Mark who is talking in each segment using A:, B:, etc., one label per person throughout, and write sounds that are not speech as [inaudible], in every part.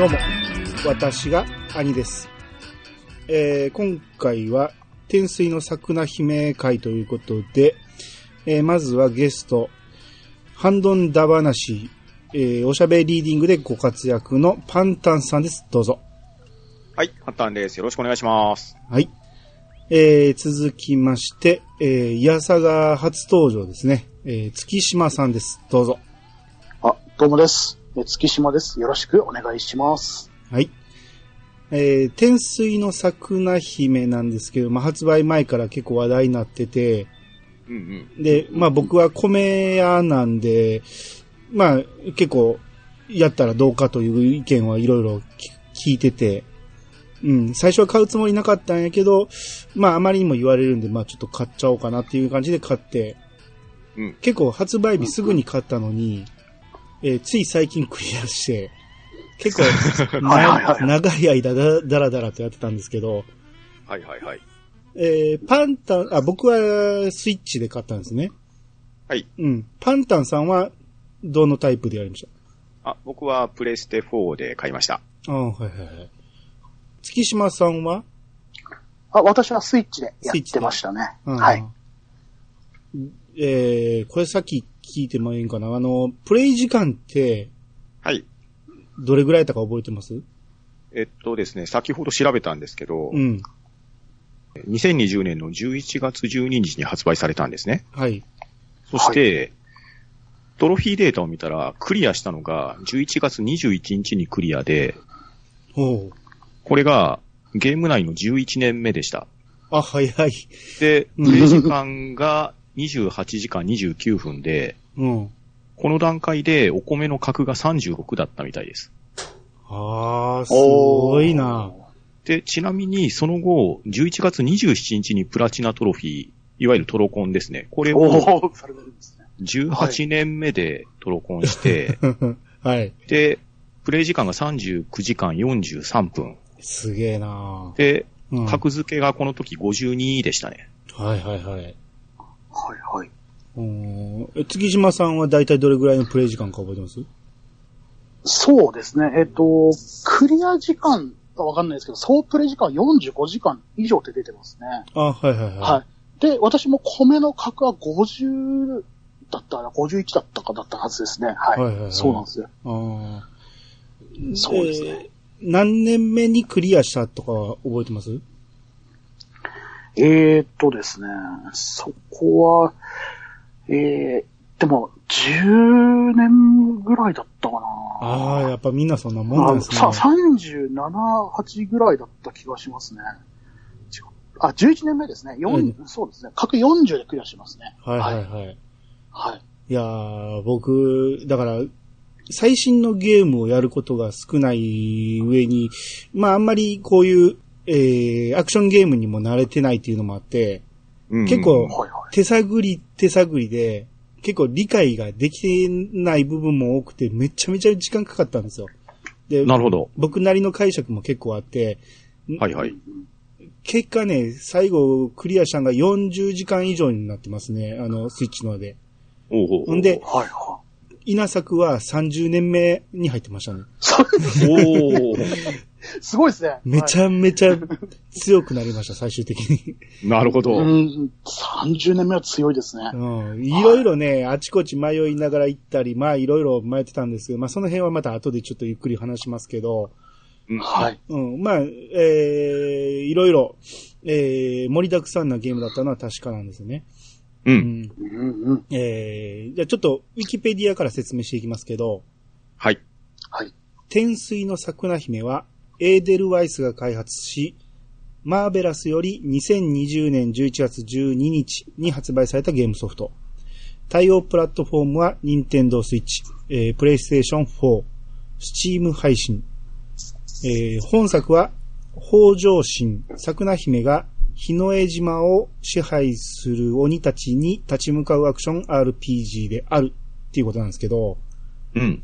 A: どうも、私が兄です。えー今回は、天水の桜姫会ということで、えーまずはゲスト、ハンドンダ話、えーおしゃべりリーディングでご活躍のパンタンさんです。どうぞ。
B: はい、ハッタンです。よろしくお願いします。
A: はい。えー続きまして、えー、イヤサガ初登場ですね。えー月島さんです。どうぞ。
C: あ、どうもです。え月島です。よろしくお願いします。
A: はい。えー、天水の桜姫なんですけど、まあ、発売前から結構話題になってて、
B: うんうん。
A: で、まあ僕は米屋なんで、まあ結構やったらどうかという意見はいろいろ聞いてて、うん、最初は買うつもりなかったんやけど、まああまりにも言われるんで、まあちょっと買っちゃおうかなっていう感じで買って、
B: うん
A: 結構発売日すぐに買ったのに、えーつい最近クリアして、結構 [laughs] な
C: はいはいはい
A: 長い間だだらだらとやってたんですけど、
B: はいはいはい。
A: えーパンタン、あ、僕はスイッチで買ったんですね。
B: はい。
A: うん。パンタンさんは、どのタイプでやりまし
B: あ、僕はプレステ4で買いました。
A: あ、はいはいはい。月島さんは？
C: あ、私はスイッチでやってましたね。
A: うん
C: はい。。
A: えー、これさっき聞いてもいいんかな？あの、プレイ時間って、
B: はい。
A: どれぐらいだったか覚えてます？
B: えっとですね、先ほど調べたんですけど、
A: うん。
B: 2020年の11月12日に発売されたんですね。
A: はい。
B: そして、トロフィーデータを見たら、クリアしたのが11月21日にクリアで、
A: おう
B: これがゲーム内の11年目でした。
A: あ、早い。
B: で、
A: うん
B: プレイ時間が28時間29分で、
A: うん。
B: この段階でお米の格が36だったみたいです。
A: ああ、すごいな。
B: で、ちなみにその後、11月27日にプラチナトロフィー、いわゆるトロコンですね。これ
C: お
B: を
C: ー、されてるんですね。
B: 18年目でトロコンして、[laughs]
A: はい。
B: で、プレイ時間が39時間43分。
A: すげえな。
B: で、
A: うん、
B: 格付けがこの時52でしたね。
A: はいはいはい。
C: はいはい。
A: うんえ月島さんは大体どれぐらいのプレイ時間か覚えてます？
C: そうですね。えっと、クリア時間はわかんないですけど、総プレイ時間は45時間以上って出てますね。
A: あ、はいはいはい。
C: はい。で、私も米の格は50だったかな、51だったかだったはずですね。はい。
A: はいはいはい
C: そうなんですよ。
A: ああ。
C: そうですね
A: えー何年目にクリアしたとかは覚えてます？
C: えー、っとですね、そこは、えー、でも、10年ぐらいだったかな。
A: ああ、やっぱみんなそんなもんですね。
C: さ37、8ぐらいだった気がしますね。あ、11年目ですね。四
A: うん
C: そうですね。各40でクリアしますね。
A: はいはいはい。
C: はい。
A: いやー、僕、だから、最新のゲームをやることが少ない上に、まああんまりこういう、えー、アクションゲームにも慣れてないっていうのもあって、
B: うん
A: 結構。手探り手探りで、結構理解ができてない部分も多くて、めちゃめちゃ時間かかったんですよ。で、
B: なるほど。
A: 僕なりの解釈も結構あって、
B: はいはい。
A: 結果ね、最後クリアしたのが40時間以上になってますね。あの、スイッチので。
B: おうほう
A: ほんで、
C: はいは
A: 稲作は30年目に入ってましたね。
B: おお
C: すごいですね。
A: めちゃめちゃ強くなりました、最終的に。
B: なるほど。
C: はい、うん、30年目は強いですね。
A: うん。いろいろね、あちこち迷いながら行ったり、まあいろいろ迷ってたんですけど、まあその辺はまた後でちょっとゆっくり話しますけど、
B: うん
C: はい。
A: うん、まあ、えー、いろいろ、えー、盛りだくさんなゲームだったのは確かなんですよね。
B: う。
A: うんん。
C: うんうん。
A: えー、じゃあちょっと、ウィキペディアから説明していきますけど、
B: はい。
C: はい。
A: 天水の桜姫は、エーデルワイスが開発し、マーベラスより2020年11月12日に発売されたゲームソフト。対応プラットフォームは、任天堂スイッチ、えー、プレイステーション4、スチーム配信。えー本作は、北条神、桜姫が日の江島を支配する鬼たちに立ち向かうアクション RPG であるっていうことなんですけど、
B: うん。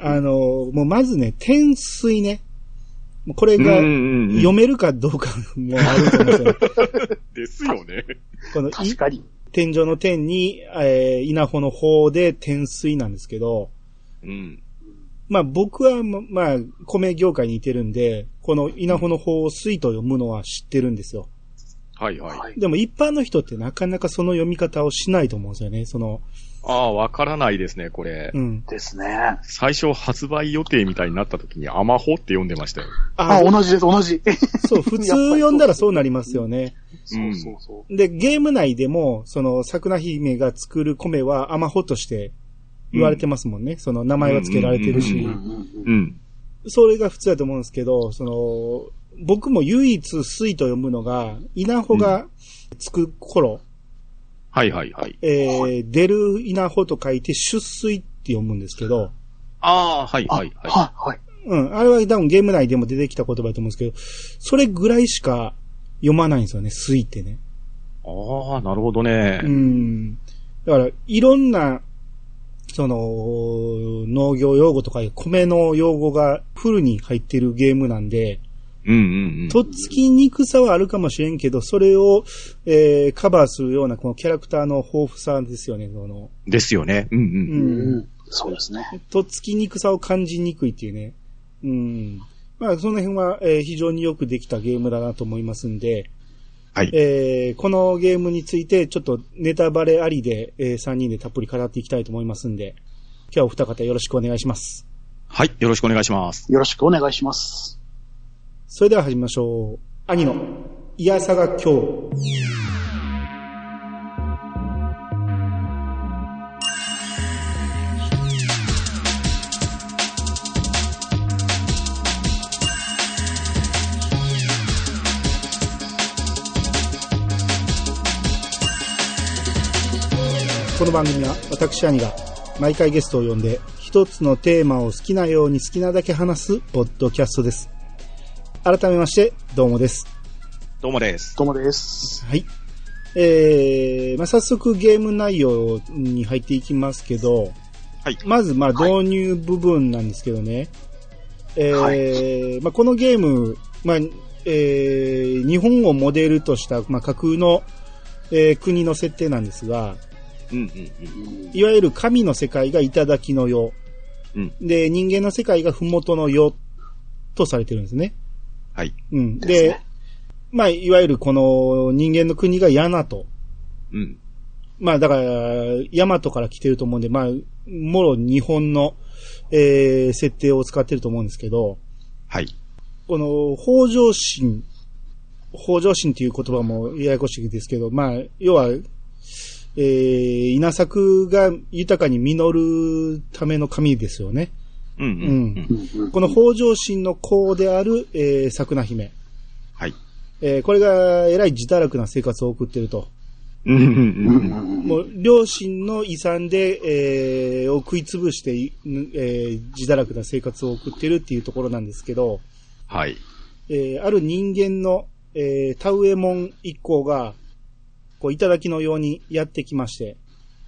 A: あの、もうまずね、天水ね。これが読めるかどうかもあると思うんですよね。[laughs]
B: ですよね。
A: このい
C: 確かに。
A: 天井の天に、えー、稲穂の方で天水なんですけど、
B: うん。
A: まあ僕は、ままあ、米業界にいてるんで、この稲穂の方を水と読むのは知ってるんですよ。
B: はいはい。
C: はい。
A: でも一般の人ってなかなかその読み方をしないと思うんですよね。その、
B: ああ、わからないですね、これ。
A: うん。
C: ですね。
B: 最初発売予定みたいになった時にアマホって読んでましたよ。
C: あ、同じです、同じ。
A: そう、[laughs] 普通読んだらそうなりますよね。
C: そうそうそう。
A: で、ゲーム内でも、その、桜姫が作る米は甘穂として言われてますもんね。その名前は付けられてるし、
B: うん
C: うんうんう
B: うんん。
A: それが普通だと思うんですけど、その、僕も唯一水と読むのが、稲穂がつく頃、
B: はいはいはい。
A: えー
C: は
A: 出る稲穂と書いて出水って読むんですけど、
B: ああ、はい
C: あ
B: はいはい。
C: はい、はい。
A: うん、あれは多分ゲーム内でも出てきた言葉だと思うんですけど、それぐらいしか読まないんですよね、水ってね。
B: ああ、なるほどね
A: う。ん。だから、いろんな、その、農業用語とか米の用語がフルに入ってるゲームなんで、
B: うんうんうん。
A: とっつきにくさはあるかもしれんけど、それを、えーカバーするようなこのキャラクターの豊富さですよね、その、
B: ですよね。うんうん。
A: うん
C: うん。そうですね。
A: とっつきにくさを感じにくいっていうね。うん。まあ、その辺は、えー非常によくできたゲームだなと思いますんで、
B: はい。
A: えーこのゲームについてちょっとネタバレありで、え3人でたっぷり語っていきたいと思いますんで、今日はお二方よろしくお願いします。
B: はい。よろしくお願いします。
C: よろしくお願いします。
A: それでは始めましょう。兄の、いやさが今日。この番組は私兄が毎回ゲストを呼んで一つのテーマを好きなように好きなだけ話すポッドキャストです。改めまして、どうもです。
B: どうもです。
C: どうもです。
A: はい。えー、まあ、早速ゲーム内容に入っていきますけど、
B: はい。
A: まず、まあ、
C: はい
A: 導入部分なんですけどね。えー
C: は
A: まあ、このゲーム、まあ、えー、日本をモデルとした、まあ、架空の、えー国の設定なんですが、
B: うんうんうん。
C: うん
A: いわゆる神の世界が頂の世。
B: うん
A: で、人間の世界が麓の世とされてるんですね。
B: はい。
A: うん。で、
C: ですね
A: まあ、いわゆるこの人間の国がヤナと。
B: うん。
A: まあ、だから、ヤマトから来てると思うんで、まあ、もろ日本の、えー、設定を使ってると思うんですけど、
B: はい。
A: この、北条神、北条神っていう言葉もややこしいですけど、まあ、要は、えー、稲作が豊かに実るための神ですよね。この北条神の子である、えー、桜姫。
B: はい。
A: えー、これが偉い自堕落な生活を送ってると。もう、両親の遺産で、えー、を食いつぶして、いえー、自堕落な生活を送ってるっていうところなんですけど、
B: はい。
A: えー、ある人間の、えー、田植え門一行が、こう、頂のようにやってきまして、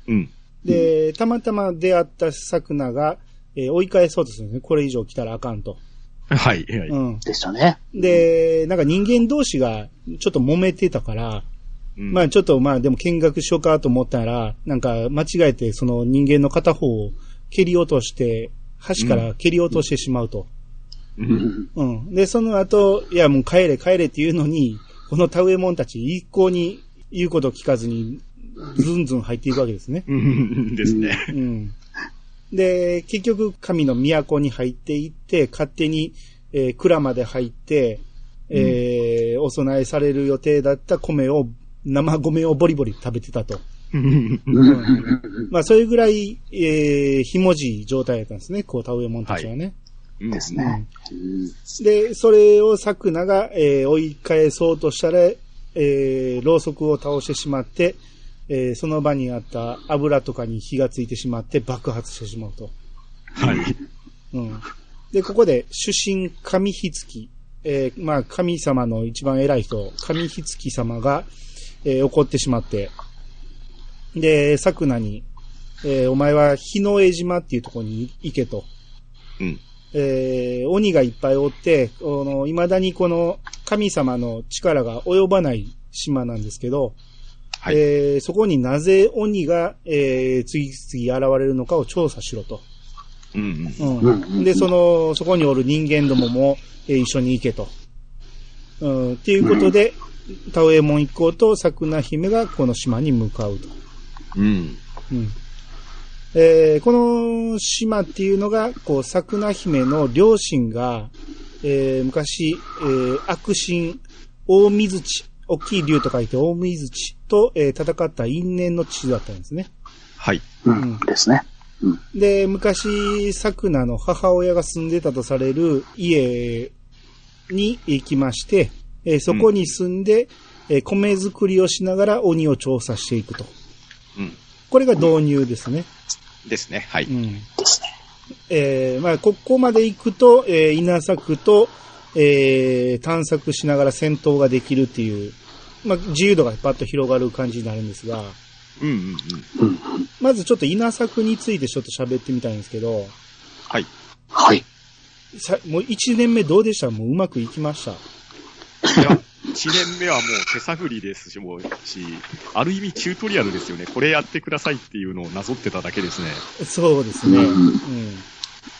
B: うん。
A: で、たまたま出会った桜が、えー追い返そうとするんですね。これ以上来たらあかんと。
B: はい。はい。
A: うん。
C: でしたね。
A: で、なんか人間同士がちょっと揉めてたから、
B: うん
A: まあちょっとまあでも見学しようかと思ったら、なんか間違えてその人間の片方を蹴り落として、橋から蹴り落としてしまうと。
B: う。
C: うんん
A: うん。で、その後、いやもう帰れ帰れっていうのに、この田植え者たち一向に言うこと聞かずに、ずんずん入っていくわけですね。
B: うん。ですね。
A: うん。で、結局神の都に入っていって、勝手に、えー蔵まで入って、えーお供えされる予定だった米を、生米をボリボリ食べてたと。
B: うん
C: うんうんうん
A: まあ、そういうぐらい、えー、ひもじい状態だったんですね、こう、田植え者たちはね。
B: うん。
C: ですね。うん
A: で、それを桜が、えー追い返そうとしたら、えー、ろうそくを倒してしまって、えーその場にあった油とかに火がついてしまって爆発してしまうと。
B: はい。
A: うん。で、ここで、主神神ひつき、えーまあ、神様の一番偉い人、神ひつき様が、えー怒ってしまって、で、桜に、えーお前は日の江島っていうところに行けと。
B: うん。
A: えー鬼がいっぱいおって、この、未だにこの神様の力が及ばない島なんですけど、
B: はい。
A: えーそこになぜ鬼が、えー次々現れるのかを調査しろと。
B: ううんう。
A: うんん。
C: うんうん
A: で、その、そこにおる人間どもも、えー一緒に行けと。うん。っていうことで、タオエモン一行と桜姫がこの島に向かうと。
B: うん。
A: うん。えーこの島っていうのが、こう、桜姫の両親が、えー昔、えー悪神、大水地、大きい竜と書いて大水地と、えー戦った因縁の地だったんですね。
B: はい。
C: うん。ですね。うん。
A: で、昔、桜の母親が住んでたとされる家に行きまして、えーそこに住んで、えー米作りをしながら鬼を調査していくと。
B: うん。
A: これが導入ですね。
B: ですね。はい。
A: うん。
C: ですね。
A: えーまあ、ここまで行くと、えー稲作と、えー探索しながら戦闘ができるっていう、まあ、自由度がパッと広がる感じになるんですが、
B: うんうんうん。
A: まずちょっと稲作についてちょっと喋ってみたいんですけど、
B: はい。
C: はい。
A: さもう1年目どうでした？もううまくいきました？
B: いや、1年目はもう手探りですし、もうし、ある意味チュートリアルですよね。これやってくださいっていうのをなぞってただけですね。
A: そうですね。
C: う
A: うんん。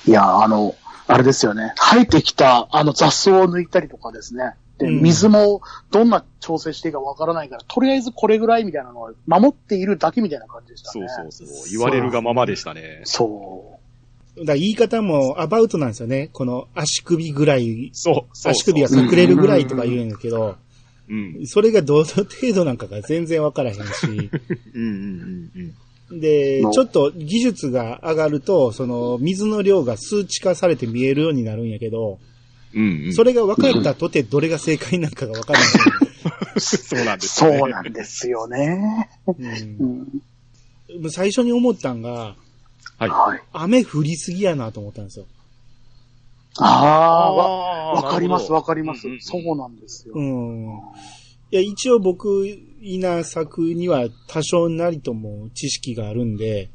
C: いや、あの、あれですよね。生えてきた、あの雑草を抜いたりとかですね。で、
A: うん
C: 水もどんな調整していいかわからないから、とりあえずこれぐらいみたいなのを守っているだけみたいな感じでした
B: そう
C: ね。
B: そうそう。言われるがままでしたね。
C: そ
A: だから言い方もアバウトなんですよね。この足首ぐらい、
B: そう。そうそう
A: 足首が隠れるぐらいとか言うんだけど、
B: うん。
A: それがどの程度なんかが全然わからへんし、[laughs]
B: うんうんうん
A: で
C: の、
A: ちょっと技術が上がると、その水の量が数値化されて見えるようになるんやけど、
B: うん。うんうん。
A: それが分かったとてどれが正解なんかが分からない。
B: そうなん
C: う。
B: ですよね。
C: そうなんですよね。
A: う
C: うん
A: 最初に思ったんが、
B: はい。
C: はい。
A: 雨降りすぎやなと思ったんですよ。
C: ああ、わ、かります、わかり
B: な
C: ます。そうなんですよ。
A: うん。いや、一応僕、稲作には多少なりとも知識があるんで、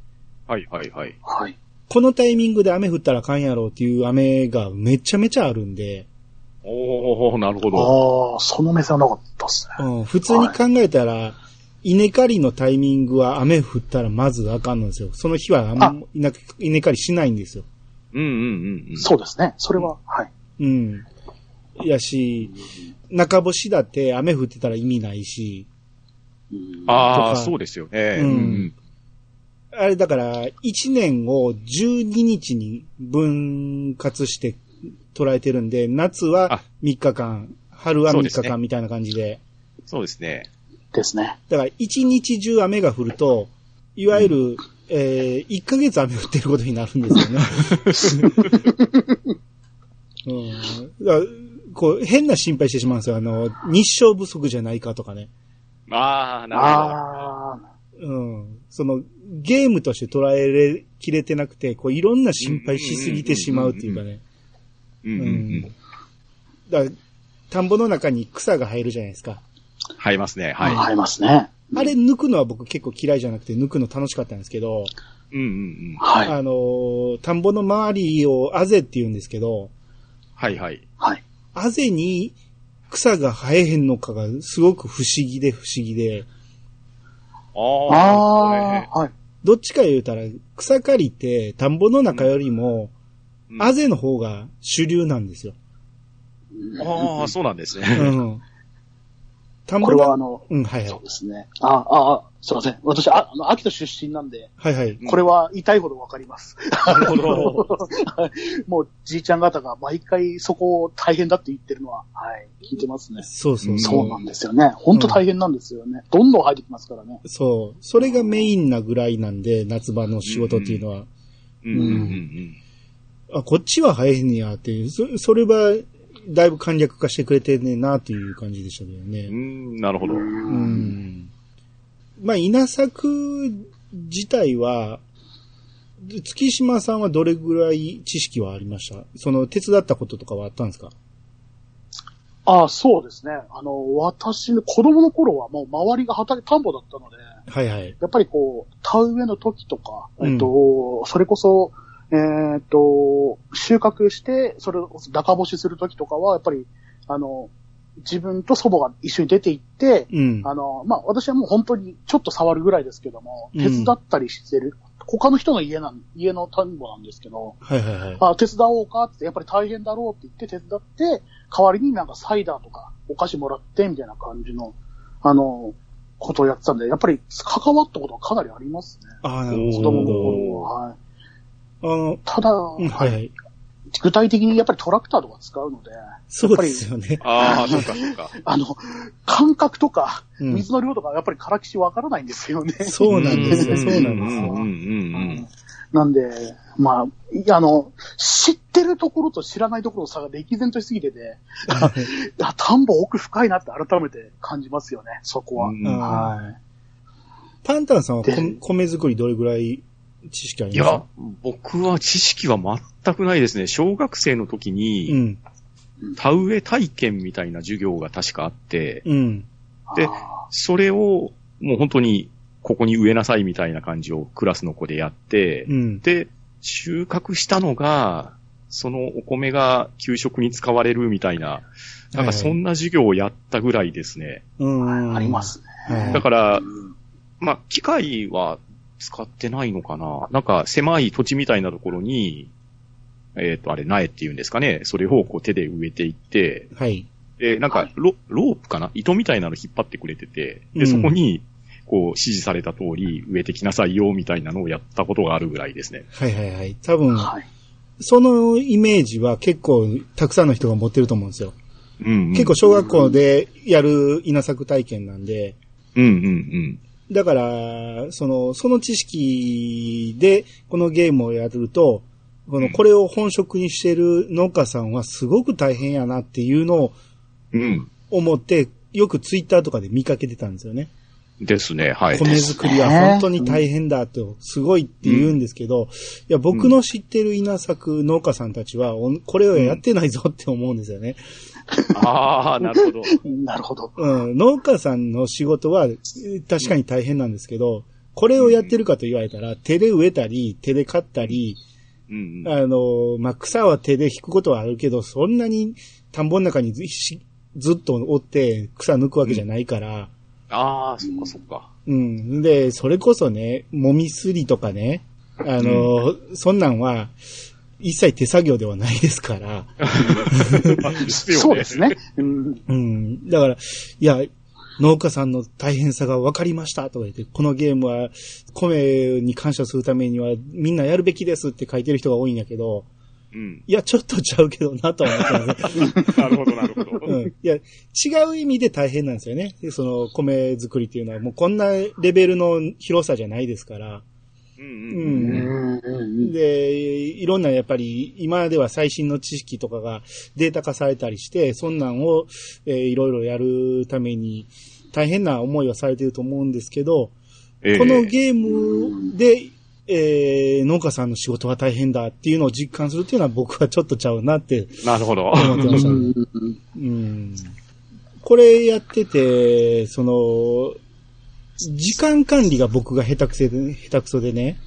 B: はいはいはい。
C: はい。
A: このタイミングで雨降ったらあかんやろうっていう雨がめちゃめちゃあるんで、
B: おー、なるほど。
C: ああ、その目線はなかったですね。
A: うん、普通に考えたら、稲刈りのタイミングは雨降ったらまずあかんのですよ。その日はあんま稲稲刈りしないんですよ。
B: うんうんうんうん。
C: そうですね。それは、はい。
A: うん。やし、中干しだって雨降ってたら意味ないし、
C: うん
B: ああ、そうですよね。
A: うん
B: うん
A: あれだから、1年を12日に分割して捉えてるんで、夏は
B: あ
A: 3日間、春は3
B: そうですね
A: 日間みたいな感じで。
B: そうですね。
C: ですね。
A: だから、1日中雨が降ると、いわゆる、えー、1ヶ月雨降ってることになるんですよね。[laughs] うん。だからこう、変な心配してしまうんですよ。あの、日照不足じゃないかとかね。
B: ああ、なるほ
C: ああ、
A: うん。その、ゲームとして捉えれきれてなくて、こう、いろんな心配しすぎてしまうっていうかね。
B: ど。うんうんうん。
A: だから、田んぼの中に草が生えるじゃないですか。
B: 入りますね。
C: はい。
B: は
C: 入りますね。
A: あれ抜くのは僕結構嫌いじゃなくて抜くの楽しかったんですけど、
B: い。うんうんうん。
C: はい。
A: あのー田んぼの周りをあぜって言うんですけど、
B: はいはい。
C: はい。
A: あぜに草が生えへんのかがすごく不思議で不思議で、
B: ああ、
C: はい。
A: どっちか言うたら草刈りって田んぼの中よりも、
B: うん
A: あぜの方が主流なんですよ。
B: ああ、そうなんです
A: う
B: ね。
A: ん。田んぼ？
C: これはあ
A: の、
C: の、
A: うん、はいはい
C: そう。ですね。ああ、あすいません。私、ああの、秋田出身なんで、
A: はいはい。
B: うん
C: これは痛いほどわかります。
B: なるほど。
C: は [laughs] いもう、じいちゃん方が毎回そこを大変だって言ってるのは、はい、聞いてますね。
A: そうそう
C: そうなんですよね。本当大変なんですよね。どんどん入ってきますからね。
A: そう。それがメインなぐらいなんで、夏場の仕事っていうのは。
B: うんうんうん
A: あ、こっちは生えへんねやっていう、そそれは、だいぶ簡略化してくれてんねんなっていう感じでしたけど
B: うん。う
A: ね。
B: ん、なるほど。
A: う
C: うん。
A: ん。まあ、稲作自体は、月島さんはどれぐらい知識はありました？その、手伝ったこととかはあったんですか？
C: あそうですね。あの、私の子供の頃はもう周りが畑、田んぼだったので、
A: はいはい。
C: やっぱりこう、田植えの時とか、
A: うん
C: えっと、それこそ、えーっと、収穫して、それを中干しする時とかは、やっぱり、あの、自分と祖母が一緒に出て行って、
A: うん。
C: あの、まあ、私はもう本当にちょっと触るぐらいですけども、
A: うん
C: 手伝ったりしてる他の人の家なん、家の田んぼなんですけど、
A: はいはいはい。
C: あ、手伝おうかって、やっぱり大変だろうって言って手伝って、代わりになんかサイダーとかお菓子もらって、みたいな感じの、あの、ことをやってたんで、やっぱり関わったことはかなりありますね。
A: ああ、なるほ
C: 子
A: ど。
C: 供の頃は。はい。
A: あの、
C: ただ、
A: うんはいはい。
C: 具体的にやっぱりトラクターとか使うので、
A: そうですよね。
B: ああ、そうかそうか。[laughs]
C: あの、感覚とか、
A: うん
C: 水の量とか、やっぱりからきしわからないんですよね。
A: そうなんですよ、
B: ん
A: そうなんですよ。
B: うんうんうん
C: なんで、まあ、あの、知ってるところと知らないところの差が歴然としすぎてて、あ [laughs] 田んぼ奥深いなって改めて感じますよね、そこは。は
A: パンタンさんは米作りどれぐらい知識あ
B: い
A: ります？
B: や、僕は知識は全くないですね。小学生の時
A: う
B: に、
A: ん。
B: 田植え体験みたいな授業が確かあって、
A: うん。
C: い。
B: で
C: あ
B: それをもう本当にここに植えなさいみたいな感じをクラスの子でやって、
A: うん。
B: で、収穫したのが、そのお米が給食に使われるみたいな、なんかそんな授業をやったぐらいですね。
A: うん。
C: ーありま。すね。
A: はい
B: だから
C: う、ん
B: まあ、機械は使ってないのかな？なんか狭い土地みたいなところに、えっ、と、あれ、苗っていうんですかね？それをこう手で植えていって、
A: はい。
B: で、なんかロ、ロープかな？糸みたいなの引っ張ってくれてて、で、
A: うん
B: そこに、こう、指示された通り植えてきなさいよ、みたいなのをやったことがあるぐらいですね。
A: はいはいはい。多分、
C: はい。
A: そのイメージは結構たくさんの人が持ってると思うんですよ。
B: うん、うん。
A: 結構小学校でやる稲作体験なんで、
B: うん、うん、うん。
A: だから、その、その知識でこのゲームをやると、この、これを本職にしてる農家さんはすごく大変やなっていうのを
B: うん。
A: 思って、よくツイッターとかで見かけてたんですよね。
B: ですね、はい。
A: 米作りは本当に大変だと、すごいって言うんですけど、いや、僕の知ってる稲作農家さんたちは、おこれをやってないぞって思うんですよね。
B: ああ、なるほど。[laughs]
C: なるほど。
A: うん、農家さんの仕事はえー確かに大変なんですけど、これをやってるかと言われたら、手で植えたり、手で刈ったり、
B: うん、うん。
A: あの、まあ、草は手で引くことはあるけど、そんなに田んぼの中にずしずっと追って草抜くわけじゃないから、
B: ああ、そっかそっか。
A: うん。で、それこそね、もみすりとかね、あの、そんなんは、一切手作業ではないですから、[laughs]
C: そうですね。うん
A: うん。だから、いや、農家さんの大変さが分かりましたとか言って、このゲームは米に感謝するためにはみんなやるべきですって書いてる人が多いんやけど、
B: うん。
A: いや、ちょっとちゃうけどなとは思ってますね。[laughs]
B: なるほど、なるほど。
A: うん。いや、違う意味で大変なんですよね。でその米作りっていうのはもうこんなレベルの広さじゃないですから。で、いろんなやっぱり今では最新の知識とかがデータ化されたりして、そんなんを、えーいろいろやるために大変な思いはされてると思うんですけど、
B: ええ。
A: このゲームで、えー農家さんの仕事は大変だっていうのを実感するっていうのは僕はちょっとちゃうなって
B: なるほど。
A: 思ってましたね。
C: うん。
A: うん。これやってて、その、時間管理が僕が下手くせで、下手くそでね、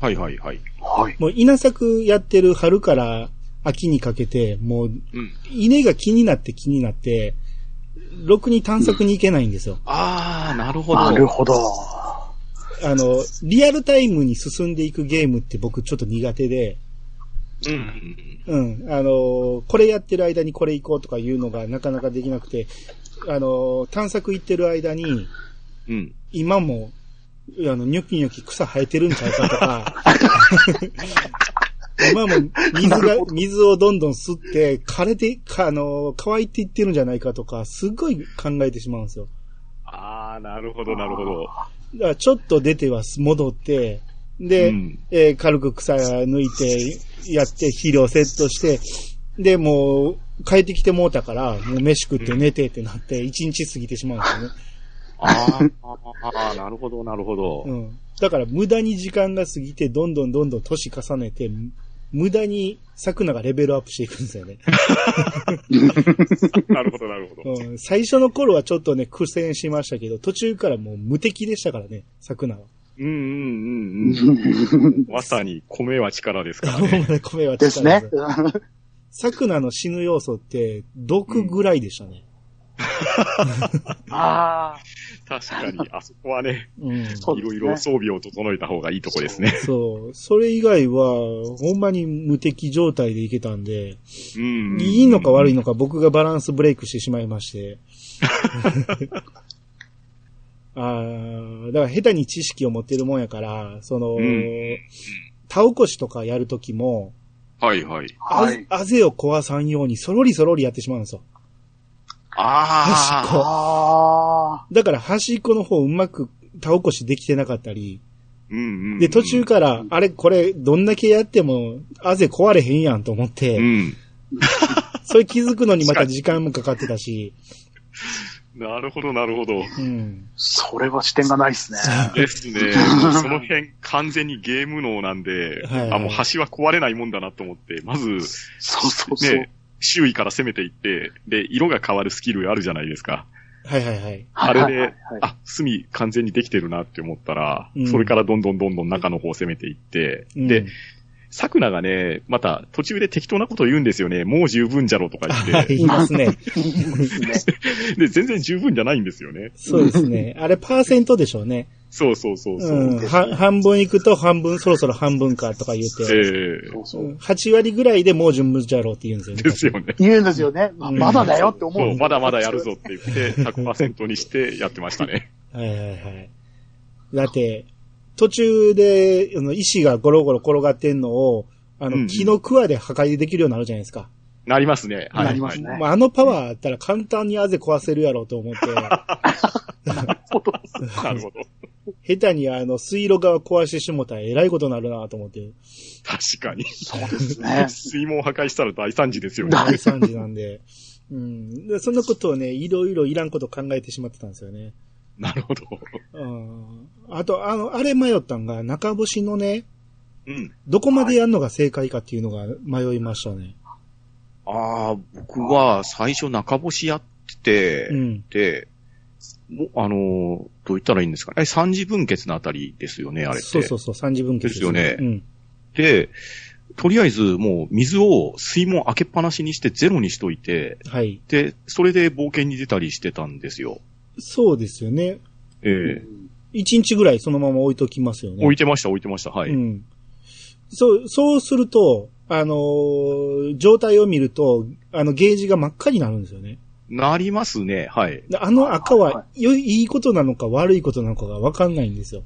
B: はいはいはい。
C: はい。
A: もう稲作やってる春から秋にかけて、もう
B: うん。
A: 稲が気になって気になって、ろくに探索に行けないんですよ。
B: ああ、なるほど。
C: なるほど。
A: あの、リアルタイムに進んでいくゲームって僕ちょっと苦手で、
B: うん。
A: うん、あの、これやってる間にこれ行こうとかいうのがなかなかできなくて、あの、探索行ってる間に、
B: うん。
A: 今も、あの、ニョキニョキ草生えてるんちゃうかとか、[laughs] 今も水が、水をどんどん吸って、枯れて、か、あの、乾いていってるんじゃないかとか、すっごい考えてしまうんですよ。
B: ああ、なるほど、なるほど。
A: だからちょっと出ては戻って、で、
B: うん
A: えー軽く草抜いて、やって、肥料セットして、で、もう、帰ってきてもうたから、もう飯食って寝てってなって、一日過ぎてしまうんですよね。
B: あーあー、なるほど、なるほど。
A: うん。だから無駄に時間が過ぎて、どんどんどんどん年重ねて、無駄に桜がレベルアップしていくんですよね。[laughs]
B: なるほど、なるほど。
A: うん、最初の頃はちょっとね、苦戦しましたけど、途中からもう無敵でしたからね、桜は。
B: うんうんうんうん。まさに米は力ですからね。[laughs]
A: 米は
C: ですね。[laughs]
A: 桜の死ぬ要素って、毒ぐらいでしたね。[laughs]
C: ああ、
B: 確かに、あそこはね、
A: うん。
B: いろいろ装備を整えた方がいいとこですね。
A: そう。それ以外は、ほんまに無敵状態でいけたんで、
B: うん。
A: いいのか悪い
B: の
A: のか僕がバランスブレイクしてしまいまして。[laughs] ああ、だから下手に知識を持ってるもんやから、その、
B: うん
A: 田起こしとかやるときも、
B: はいはい。
A: あ
C: はい。
A: あぜを壊さんようにそろりそろりやってしまうんですよ。
B: あ
A: 端っこ
C: ああ、
A: だから端っこの方うまく田起こしできてなかったり、
B: うんうんうん。
A: で、途中から、あれ、これ、どんだけやっても、あぜ壊れへんやんと思って、
B: うん。[laughs]
A: それ気づくのにまた時間もかかってたし、
B: なるほど、なるほど。
A: うん。
C: それは視点がないですね。
B: ですね。[laughs] その辺完全にゲーム脳なんで、
A: はいはい
B: あ、もう橋は壊れないもんだなと思って、まず、
C: そうそうそう。
B: ね、周囲から攻めていって、で、色が変わるスキルあるじゃないですか。
A: はいはいはい。
B: あれで
C: はいはいはい、
B: あ、隅完全にできてるなって思ったら、
A: うん
B: それからどんどんどんどん中の方を攻めていって、
A: うん
B: で、、桜がね、また途中で適当なこと言うんですよね。もう十分じゃろとか言
A: はい、
B: って。[laughs]
A: 言いますね。[laughs]
C: いいですね。[laughs]
B: で、全然十分じゃないんですよね。
A: そうですね。あれ、パーセントでしょうね。
B: そうそうそうそう。
A: うん。は半分いくと半分、そろそろ半分かとか言って、
B: え
C: そうそう
A: うん8割ぐらいでもう順分じゃろうって言うんですよね。
B: えですよね。
C: 言うんですよね。まだだよって思
B: そうう、
C: んですよ
B: まだまだやるぞって言って、100%にしてやってましたね。[laughs]
A: はいはいはい。だって、途中で、あの、石がゴロゴロ転がってんのを、あの、木の桑で破壊できるようになるじゃないですか。
B: なりますね。はい。
C: なりますね
B: はい
A: まあ、あのパワーあったら簡単にあぜ壊せるやろうと思って、
B: なるほど。[laughs]
A: 下手にあの、水路側壊してしもたらえらいことになるなと思って、
B: 確かに。
C: そうですね。
B: 水門破壊したら大惨事ですよね。
A: 大惨事なんで。うん。でそんなことをね、いろいろいらんこと考えてしまってたんですよね。
B: なるほど。
A: うん。あと、あの、あれ迷ったんが、中星のね、
B: うん。
A: どこまでやるのが正解かっていうのが迷いましたね。
B: ああ、僕は最初中星やってて、
A: うん。
B: で、もあのー、どう言ったらいいんですかね。三次分結のあたりですよね、あれって。
A: そうそうそう、三次分割
B: ですよね
A: うん。
B: で、とりあえずもう水を水門開けっぱなしにしてゼロにしといて、
A: はい。
B: で、それで冒険に出たりしてたんですよ。
A: そうですよね。
B: ええ
A: 一日ぐらいそのまま置いときますよね。
B: 置いてました、置いてました。はい。
A: うん。そう、そうすると、あのー状態を見ると、あの、ゲージが真っ赤になるんですよね。
B: なりますね、はい。
A: であの赤
C: はいは
A: は、よいいいことなのか悪いことなのかがわかんないんですよ。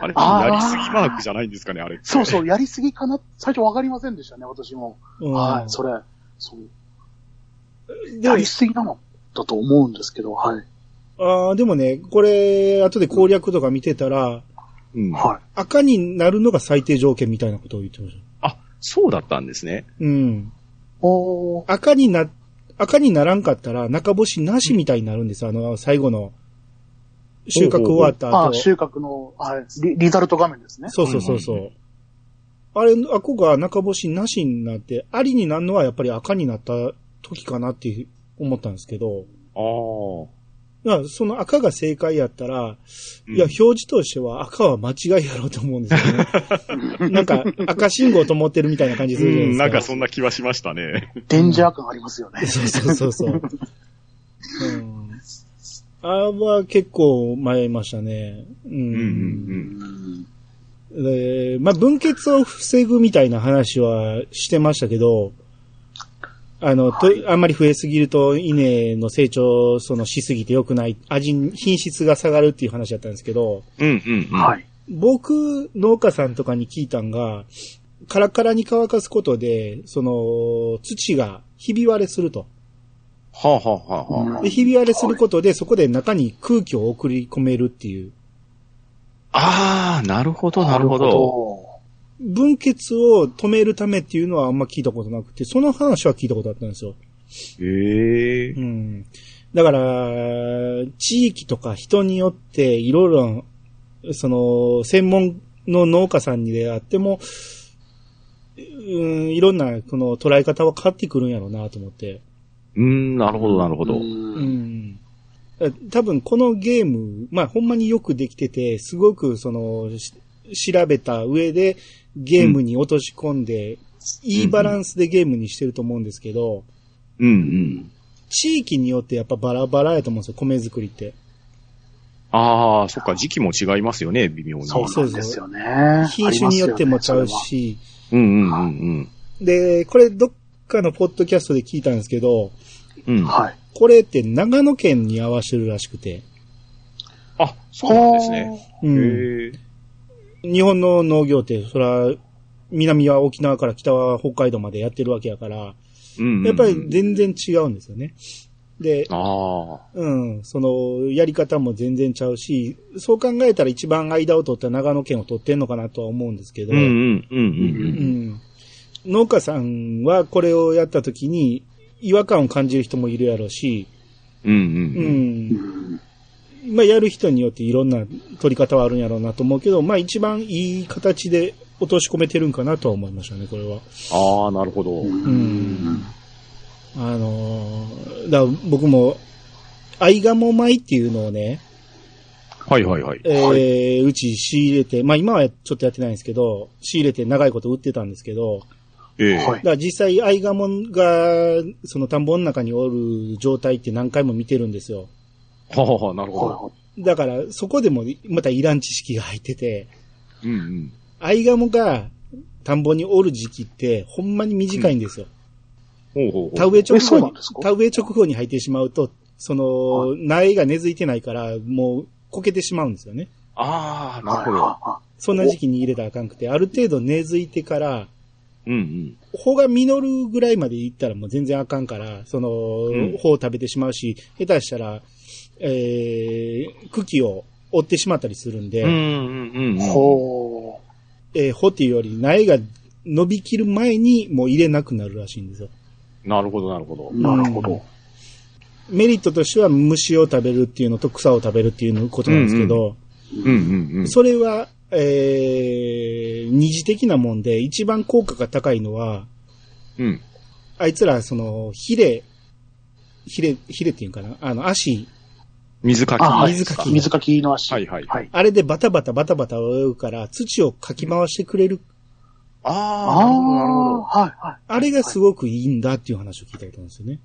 B: あれ、やりすぎマークじゃないんですかね、あれ。
C: そうそう、やりすぎかな最初わかりませんでしたね、私も。
A: うん
C: はい、それ。そう。
A: で
C: やりすぎなのだと思うんですけど、はい。
A: あーでもね、これ、後で攻略とか見てたら、
B: うん。
C: は
A: 赤になるのが最低条件みたいなことを言ってまし
B: あ、そうだったんですね。
A: た。うん。
C: い。おー。
A: 赤にな、赤にならんかったら中干しなしみたいになるんです。あの、最後の、収穫終わった後。
C: あ、収穫の、はい、リリザルト画面ですね。
A: そうそうそうそう。
B: うんうん
A: あれ、あこが中干しなしになって、ありになるのはやっぱり赤になった時かなって思ったんですけど、
B: ああ。
A: だからその赤が正解やったら、
B: うん
A: いや、表示としては赤は間違いやろうと思うんですよね。[laughs] なんか赤信号と思ってるみたいな感じするじゃない
B: うん、
A: ですか。
B: なんかそんな気はしましたね。
C: デンジャー感ありますよね。
A: そうそうそうそう。うん。あは結構迷いましたね。うん。
B: うんうん
C: うん
A: でまあ、分血を防ぐみたいな話はしてましたけど、あの、とあんまり増えすぎると稲の成長そのしすぎて良くない、味、品質が下がるっていう話だったんですけど、
B: うんうんうん。
C: はい。
A: 僕、農家さんとかに聞いたんが、カラカラに乾かすことで、その、土がひび割れすると。
B: はあ、はあはあはあ、
A: で、ひび割れすることで、そこで中に空気を送り込めるっていう。
B: ああ、なるほど、なるほど。
A: 分血を止めるためっていうのはあんま聞いたことなくて、その話は聞いたことあったんですよ。
B: へえ
A: う。ん。だから、地域とか人によっていろいろ、その、専門の農家さんにであっても、うん、いろんな、この捉え方は変わってくるんやろうなと思って。
B: うん、なるほど、なるほど。
A: う。ん。多分このゲーム、まあほんまによくできてて、すごくその、し調べた上でゲームに落とし込んで、いいバランスでゲームにしてると思うんですけど、
B: うんうん。
A: 地域によってやっぱバラバラやと思うんですよ、米作りって。
B: ああ、そっか、時期も違いますよね、微妙に。
C: そうなんですよね。
A: 品種によってもちゃう
C: ありますよね。
A: し、
B: うんうんうん
A: で、これどっかのポッドキャストで聞いたんですけど、
B: うん。うん。
C: はい。
A: これって長野県に合わせてるらしくて、
B: あ、そうなんですね。
A: うん、
B: へえ。
A: 日本の農業って、そら、南は沖縄から北は北海道までやってるわけやから、
B: うんうんうん
A: やっぱり全然違うんですよね。で。うん、その、やり方も全然ちゃうし、そう考えたら一番間を取った長野県を取ってんのかなとは思うんですけど、農家さんはこれをやった時に違和感を感じる人もいるやろうし、う
B: うんうんうん。
C: うんん。
A: まあやる人によっていろんな取り方はあるんやろうなと思うけど、まあ一番いい形で落とし込めてるんかなとは思いましたね、これは。
B: ああ、なるほど。
A: んあのーだ僕も、アイガモ米っていうのをね、
B: はいはいはい。
A: えー
C: は
A: うち仕入れて、まあ今はちょっとやってないんですけど、仕入れて長いこと売ってたんですけど、
B: ええ。
C: はい
A: だから実際アイガモが、その田んぼの中におる状態って何回も見てるんですよ。
B: はあはあ、なるほど。
C: は
A: だからそこでもまたいらん知識が入ってて、
B: うんうん。
A: アイガモが田んぼにおる時期ってほんまに短いんですよ。
B: ほうほうほう。
A: 田植え直後に田植え直後に入ってしまうと、その、苗が根付いてないから、もう、こけてしまうんですよね。
B: ああ、
C: い。
B: なるほど。
C: は
A: そんな時期に入れたらあかんくて、ある程度根付いてから、
B: うんうん。
A: 穂が実るぐらいまでいったらもう全然あかんから、その、
B: ん
A: 穂を食べてしまうし、下手したら、えー、茎を折ってしまったりするんで、
B: うんうんうん
C: い。
B: うん。
C: ほ
A: えー穂っていうより苗が伸びきる前にもう入れなくなるらしいんですよ。
B: なるほどなるほど
C: う。。なるほど。
A: メリットとしては虫を食べるっていうのと草を食べるっていうのことなんですけど、
B: うんうんうん。
A: それは、えー、二次的なもんで、一番効果が高いのは、
B: うん。
A: あいつら、その、ヒレ、ヒレ、ヒレっていうかな？あの、足、
B: 水かき。
C: あ、はい。
A: 水かき
C: 水かきの足。
B: はいはい
C: はい。
A: あれでバタバタバタバタ泳ぐから、土をかき回してくれる。
B: あ
C: あ
B: あ、なるほど
C: はい、はい。
A: あれがすごくいいんだっていう話を聞いたことなんですよね。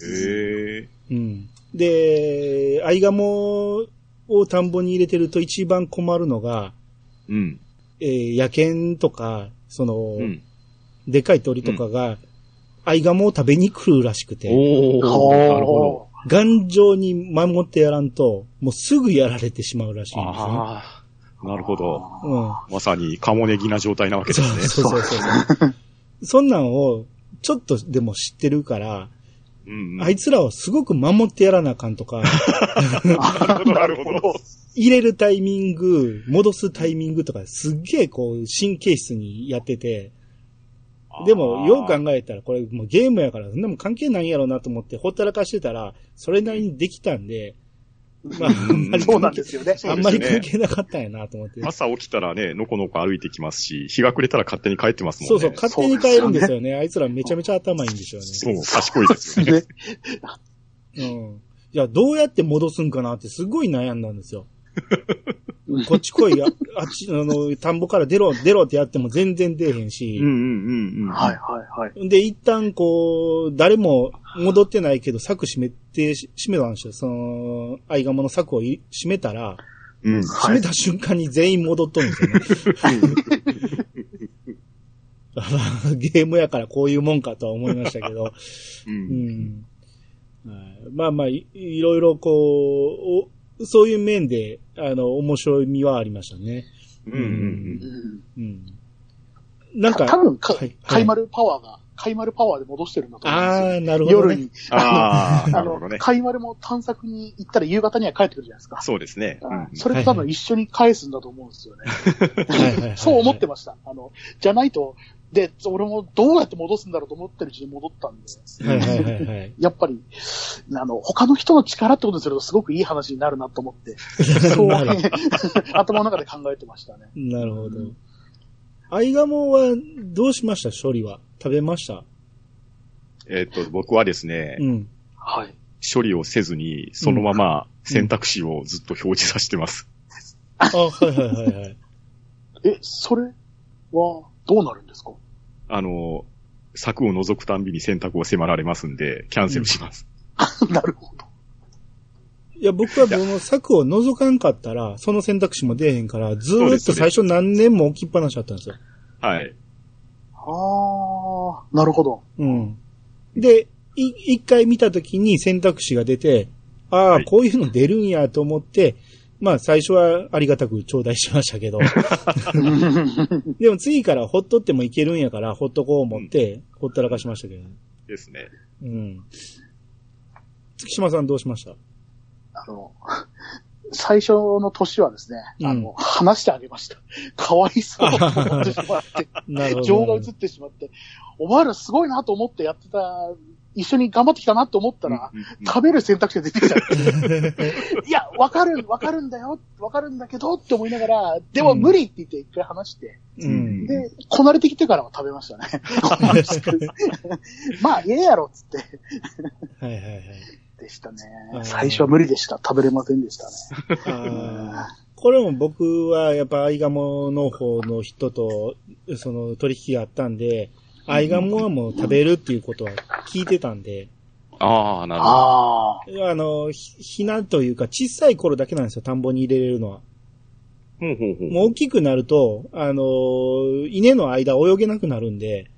B: へえ。
A: うん。で、アイガモを田んぼに入れてると一番困るのが、
B: うん。
A: えー野犬とか、その、
B: うん。
A: でかい鳥とかが、アイガモを食べに来るらしくて、
B: お
C: ほ
B: ー、なるほど。
A: 頑丈に守ってやらんと、もうすぐやられてしまうらしいんですよね。
B: なるほど。
A: うん。
B: まさにカモネギな状態なわけで
A: そう
B: すね。
A: そうそうそう。そんなんを、ちょっとでも知ってるから、
B: うんうん。
A: あいつらをすごく守ってやらなあかんとか、
B: なるほど。
A: 入れるタイミング、戻すタイミングとか、すっげえこう、神経質にやってて、でも、よう考えたら、これもうゲームやから、そんなもん関係ないんやろうなと思って、ほったらかしてたら、それなりにできたんで、まあ、あんまり
C: そうなんですよね。
A: あんまり関係なかったんやなと思って。
B: 朝起きたらね、のこのこ歩いてきますし、日が暮れたら勝手に帰ってますもんね。
A: そうそう、勝手に変えるんですよね。あいつらめちゃめちゃ頭いいんですよね。
B: そう、賢いですよね。[laughs]
C: ね
A: うん。いや、どうやって戻すんかなってすごい悩んだんですよ。[laughs] こっち来いや、あっち、あの、田んぼから出ろ、出ろってやっても全然出えへんし
B: うん、うんうんうん。
C: はい、はい、はい。
A: で、一旦こう、誰も戻ってないけど、柵閉めて、し閉めたんですよ。その、アイガモの柵をい閉めたら、
B: うん。
A: 閉めた瞬間に全員戻っとるんですよね。[laughs] ゲームやからこういうもんかとは思いましたけど。[laughs]
B: う。
A: うんん。はいまあまあい、いろいろこう、おそういう面で、あの、面白みはありましたね。
B: うんうんうん。
C: うん
A: うん。なんか、
C: 多分か、
A: はい
C: カイマルパワーが、カイマルパワーで戻してるんだと思うんですよ。
A: ああ、なるほど、ね。
C: 夜に。
B: ああ、
C: あ [laughs]
B: なるほどね、。
C: のカイマルも探索に行ったら夕方には帰ってくるじゃないですか。
B: そうですね。
C: あ
B: うん
C: それと多分一緒に返すんだと思うんですよね。そう思ってました。あの、じゃないと、で、俺もどうやって戻すんだろうと思ってるうちに戻ったんで、
A: はいはいはいはい。[laughs]
C: やっぱり、あの、他の人の力ってことにするとすごくいい話になるなと思って、[laughs] そう [laughs] 頭の中で考えてましたね。
A: なるほど。アイガモはどうしました？処理は。食べました？
B: えっと、僕はですね
A: う、ん。
C: はい。
B: 処理をせずに、そのまま選択肢をずっと表示させてます。
A: あ、はいはいはいはい。
C: え、それは、どうなるんですか？
B: あの、柵を覗くたんびに選択を迫られますんで、キャンセルします。[laughs]
C: なるほど。
A: いや、僕はこの策を覗かんかったら、その選択肢も出えへんから、ずーっと最初何年も置きっぱなしだったんですよ。
B: はい。
C: ああ、なるほど。
A: うん。で、い一回見たときに選択肢が出て、ああ、
B: はい
A: こういうの出るんやと思って、まあ最初はありがたく頂戴しましたけど、[laughs] でも次からほっとってもいけるんやから、ほっとこう思って、ほったらかしましたけど、
B: ですね。
A: うん。月島さんどうしました？
C: あの、最初の年はですね、あ
A: うん
C: の、話してあげました。[laughs] かわいそうと思ってしまって。[laughs] 情が映ってしまって、お前らすごいなと思ってやってた、一緒に頑張ってきたなと思ったら、
B: うんうん
C: 食べる選択肢が出てきちゃって。[laughs] いや、わかる、わかるんだよ、わかるんだけどって思いながら、でも無理って言って一回話して、
A: うん。
C: で、こなれてきてからは食べましたね。[laughs] まあ、ええやろっつって、
A: はいはいはい。
C: でしたね。最初は無理でした。食べれませんでしたね。
A: これも僕はやっぱアイガモの方の人とその取引があったんで、アイガモはもう食べるっていうことは聞いてたんで、
B: ああ、なるほど。
C: ああ。
A: あの、ひひなというか小さい頃だけなんですよ、田んぼに入れれるのは。
B: ほうほうほう。
A: もう大きくなると、あの、稲の間泳げなくなるんで、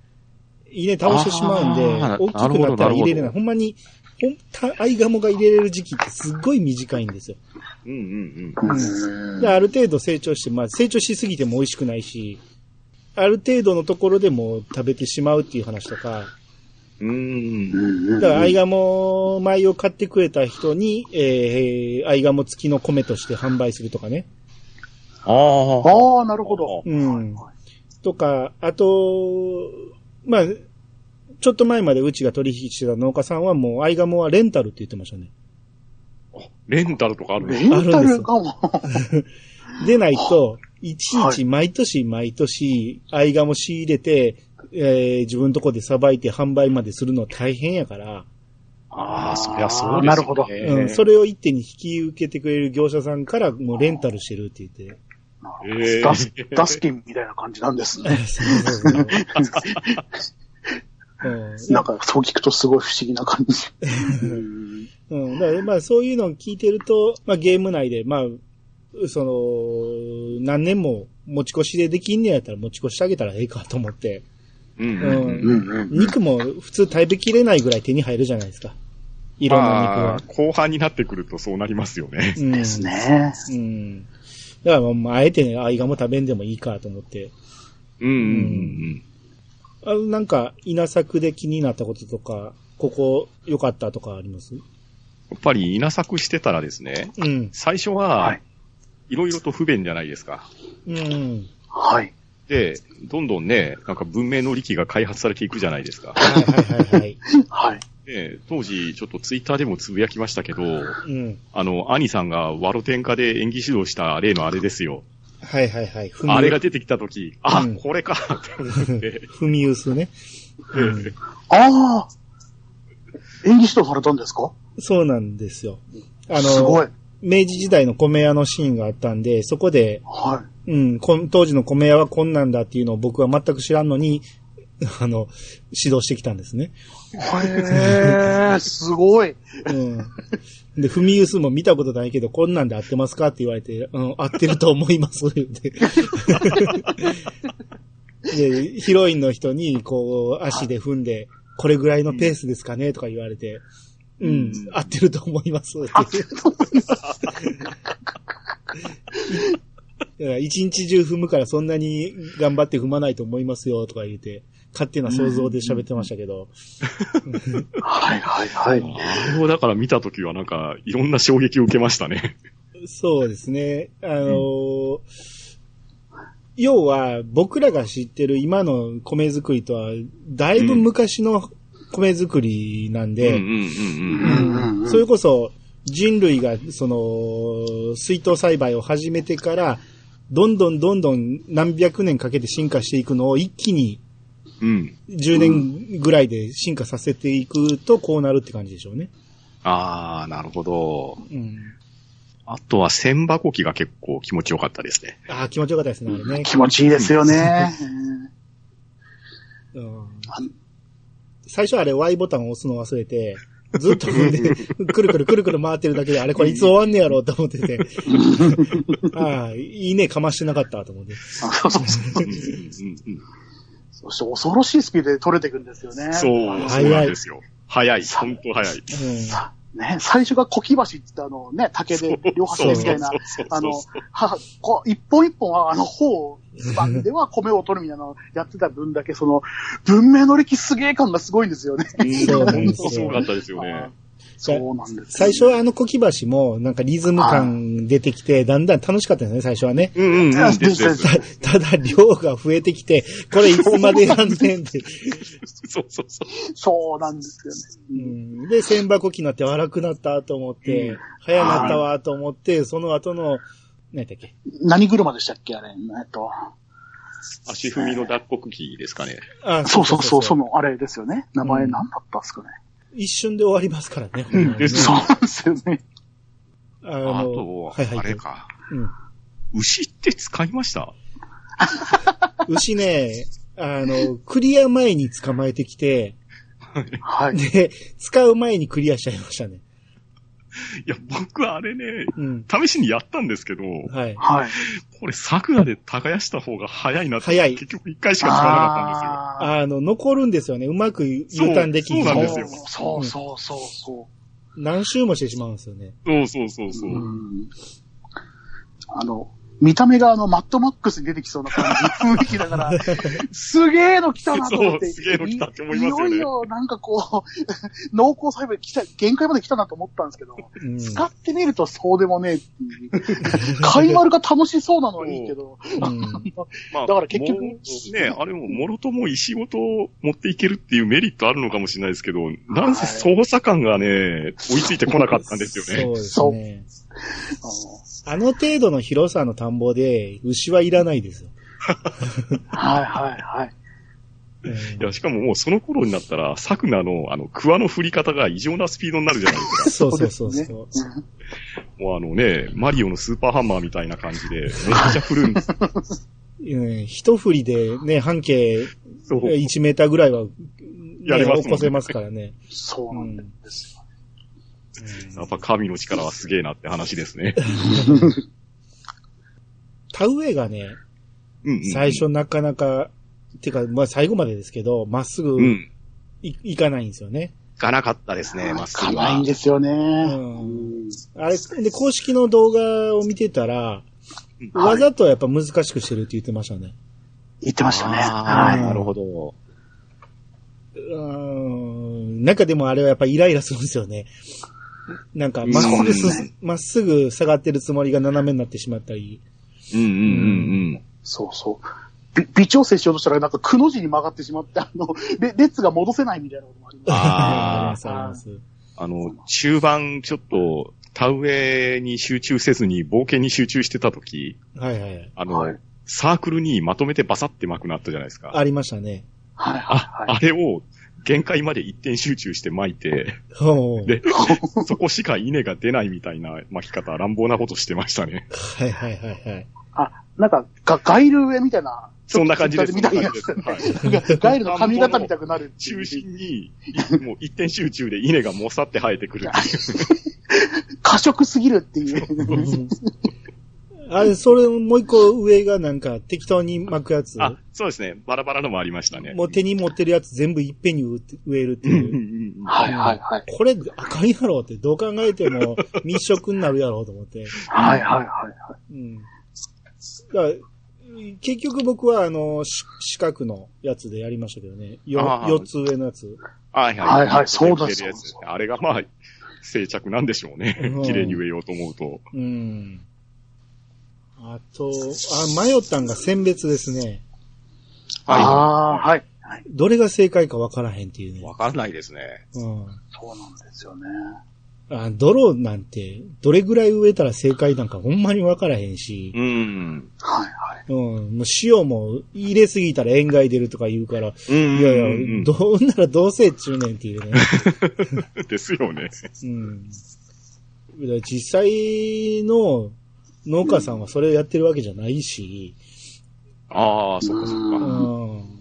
A: 稲倒してしまうんで
B: あ、ー
A: 大きくなったら入れれない。
B: ほ
A: んまに、ほん、たアイガモが入れれる時期ってすっごい短いんですよ。
B: うんうん
C: うん
A: で、ある程度成長して、まあ成長しすぎても美味しくないし、ある程度のところでもう食べてしまうっていう話とか、
B: うん。うーん。
A: だからアイガモ米を買ってくれた人に、えー、アイガモ付きの米として販売するとかね。
B: ああ。
C: ああ、なるほど。
A: うん。とか、あと、まあ、ちょっと前までうちが取引してた農家さんはもうアイガモはレンタルって言ってましたね。
B: レンタルとかある
C: レ
B: ね。
C: ンタルかも。[laughs]
A: でないと、いちいち毎年毎年、アイガモ仕入れて、えー自分のとこでさばいて販売までするの大変やから、
B: ああ、そりゃそうですよね。
C: なるほど
A: うん、それを一手に引き受けてくれる業者さんからもうレンタルしてるって言って。
B: ええ
C: ダス、ダスキンみたいな感じなんですね。[laughs]
A: そうそうそううん
C: なんか、そう聞くとすごい不思議な感じ。[laughs] うん
A: うん。だからまあそういうのを聞いてると、まあゲーム内で、まあ、その、何年も持ち越しでできんねやったら持ち越してあげたらええかと思って、
B: うんうん
A: う
B: うん。
C: んうん
A: 肉も普通食べきれないぐらい手に入るじゃないですか。いろんな肉は
B: まあ。後半になってくるとそうなりますよね。
A: うん
C: です。ね。
A: うん。だからまあ、あえてね、アイガモ食べんでもいいかと思って。
B: うんうん
A: あなんか、稲作で気になったこととか、ここ良かったとかあります？
B: やっぱり稲作してたらですね、
A: うん。
B: 最初
C: は、
B: はいいろいろと不便じゃないですか。
A: うん。
C: はい。
B: で、どんどんね、なんか文明の利器が開発されていくじゃないですか。
A: はいはいはいはい。
C: はい。
B: で、当時ちょっとツイッターでもつぶやきましたけど、
A: うん。
B: あの、兄さんがワロ天下で演技指導した例のあれですよ。
A: はいはいはい。踏み
B: あれが出てきたとき、あ、
A: うん
B: これか [laughs] って思って、
A: 踏み薄ね。うん
C: ああ演技指導されたんですか？
A: そうなんですよ。あの、
C: すごい。
A: 明治時代の米屋のシーンがあったんで、そこで、
C: は
A: うん、当時の米屋はこんなんだっていうのを僕は全く知らんのに、[laughs] あの、指導してきたんですね。
C: い。へえ、すごい。
A: うん。で、踏み薄も見たことないけど、こんなんで合ってますかって言われて、うん、合ってると思います、言って。で、ヒロインの人に、こう、足で踏んで、これぐらいのペースですかねとか言われて、うん、合ってると思います。ってだから一日中踏むからそんなに頑張って踏まないと思いますよとか言って、勝手な想像で喋ってましたけど。
C: はいはいはい。
B: あれをだから見たときはなんか、いろんな衝撃を受けましたね。
A: そうですね。あのー要は僕らが知ってる今の米作りとは、だいぶ昔の米作りなんで。それこそ人類がその水筒栽培を始めてから、どんどんどんどん何百年かけて進化していくのを一気に
B: うん。
A: 10年ぐらいで進化させていくとこうなるって感じでしょうね。
B: ああ、なるほど。
A: うん。
B: あとは千箱機が結構気持ちよかったですね。
A: ああ、気持ちよかったですね、あれね。
C: 気持ちいいですよね。
A: うん
C: あ
A: 最初あれ Y ボタンを押すの忘れて、ずっと踏んで、くるくるくるくる回ってるだけで、あれこれいつ終わんねやろうと思ってて。[laughs] ああ、いいね、かましてなかったと思って。
C: そうそうそう
B: うんうんうん
C: そして恐ろしいスピードで取れていくんですよね。
B: そう、
A: 早い
B: そうなんですよ。早い、本当早い。
C: ね、最初が小木橋って言ってあのね、竹で両端みたいなあの、は、こう、一本一本はあの、方、ズバンでは米を取るみたいなのをやってた分だけ、その、文明の歴すげえ感がすごいんですよね。
A: そうなんですよ
B: すごかったですよね。[laughs]
C: そうなんです、
A: 最初はあの小木橋もなんかリズム感出てきて、だんだん楽しかったですね、最初はね。
B: うんうんうん。ですですです
A: たただ量が増えてきて、これいつまでやんねんって。[laughs]
B: そうそうそう。
C: そうなんですよ
A: う
C: ね。
A: ん、で、千箱機になって荒くなったと思って、
C: うん
A: 早なったわと思って、その後の、何だっけ？
C: 何車でしたっけ？あれ。えっと、
B: 足踏みの脱穀機ですかね。
A: あ
C: そうそうそう、その、あれですよね。名前
A: うん
C: 何だったんですかね。
A: 一瞬で終わりますからね。
C: うん [laughs] そうなんですよね。
A: あの
B: あと、
A: はいはい
B: あれか。
A: うん。
B: 牛って使いました？[laughs]
A: 牛ね、あの、クリア前に捕まえてきて、
C: はい。
A: で、使う前にクリアしちゃいましたね。
B: いや、僕はあれね、
A: うん。
B: 試しにやったんですけど、
A: はい。
C: はい。
B: これ桜で耕した方が早いなって、
A: 早い
B: 結局一回しか使わなかったんですよ。
C: あ
A: あの、残るんですよね。うまく U ターンでき
C: ー
B: そうなんですよ
C: そうそうそうそ
A: 何周もしてしまうんですよね。
B: そうそうそうそう
C: う。うん。あの、見た目があの、マッドマックスに出てきそうな感じの雰囲気だから、[laughs] すげえの来たなと思って。
B: そうすげえの来たって思いますよね
C: いよいよ、なんかこう、[laughs] 濃厚細胞来た、限界まで来たなと思ったんですけど、
A: うん。
C: 使ってみるとそうでもねえっていう。[laughs] 買い丸が楽しそうなのはいいけど、
A: うん
B: まあ、
C: だから結局
B: ね、あれも、もろとも石ごと持っていけるっていうメリットあるのかもしれないですけど、なんせ操作感がね、追いついてこなかったんですよね。
A: そうですね。あの程度の広さの田んぼで、牛はいらないですよ。
C: はいはいはい。
A: うん
B: いや、しかももうその頃になったら、サクナの、あの、クワの振り方が異常なスピードになるじゃないですか。[laughs]
A: そうそうそう
C: です
A: そう。
B: もうあのね、マリオのスーパーハンマーみたいな感じで、めっちゃ振るんです。
A: うん一振りでね、半径
B: そう。
A: 1メーターぐらいは、ね、
B: やれますね
A: 起こせますからね。
C: そうなんですよ。
B: やっぱ神の力はすげえなって話ですね。[laughs]
A: 田植えがね、
B: うん、うん。
A: 最初なかなか、てか、まあ最後までですけど、まっすぐ
B: うん。
A: い,、いかないんですよね。
B: いかなかったですね、まっすぐは
C: かないん。ですよね。
A: ん
C: うん
A: あれ、で、公式の動画を見てたら、
B: うん
A: わざとやっぱ難しくしてるって言ってましたね。
C: 言ってましたね。
B: あ
C: はい。
B: ーなるほど。
A: うーん。なんかでもあれはやっぱイライラするんですよね。なんか、まっすぐ
C: そう
A: す、まっすぐ下がってるつもりが斜めになってしまったり。
B: うんうんうんうん。
C: そうそう。び微調整しようとしたら、なんか、くの字に曲がってしまって、あの、れ列が戻せないみたいなこともあります。
B: あー
A: ありますあります。
B: あの、中盤ちょっと、田植えに集中せずに冒険に集中してた時、
A: はいはいはい。
B: あの、
C: はい
B: サークルにまとめてバサって巻くなったじゃないですか。
A: ありましたね。
C: はい
B: あ、
C: はいはい。
B: あれを限界まで一点集中して巻いて、で、[laughs] そこしか稲が出ないみたいな巻き方、乱暴なことしてましたね。
A: はいはいはいはい。
C: あ、なんか、がガイル上みたいな。
B: そんな感じです。
C: みたいガイルの髪型みたくなる
B: 中心に、いもう一点集中で稲がもさって生えてくる。[laughs]
C: 過食すぎるっていう。
A: あれ、それ、もう一個上がなんか適当に巻くやつ。
B: あ、そうですね。バラバラのもありましたね。
A: もう手に持ってるやつ全部いっぺんに植えるって
B: うんうん
A: いう。
B: うん
C: はいはいはい。
A: これ、あかんやろって、どう考えても [laughs] 密食になるやろうと思って。
C: はいはいはいはい。
A: うん。だ結局僕は、あの、し四角のやつでやりましたけどね。四つ上のやつ。
B: はいはい。
C: はいはいそうだそう
B: あれがまあ、静着なんでしょうね
A: うん。
B: 綺麗に植えようと思うと。
A: うん。あと、あ、迷ったんが選別ですね。
C: ああ、はい。はい。
A: どれが正解かわからへんっていうね。
B: わかんないですね。
A: うん。
C: そうなんですよね。
A: あ泥なんて、どれぐらい植えたら正解なんかほんまにわからへんし、
B: うん。
C: はいはい。
A: うん、もう塩も入れすぎたら塩害出るとか言うから、
B: うん。
A: いやいや、
B: うん
A: どうならどうせっちゅうねんっていうね。[laughs]
B: ですよね。
A: うん。だから実際の農家さんはそれをやってるわけじゃないし、
B: ああ、そっかそっ
A: う
B: か。
A: ん。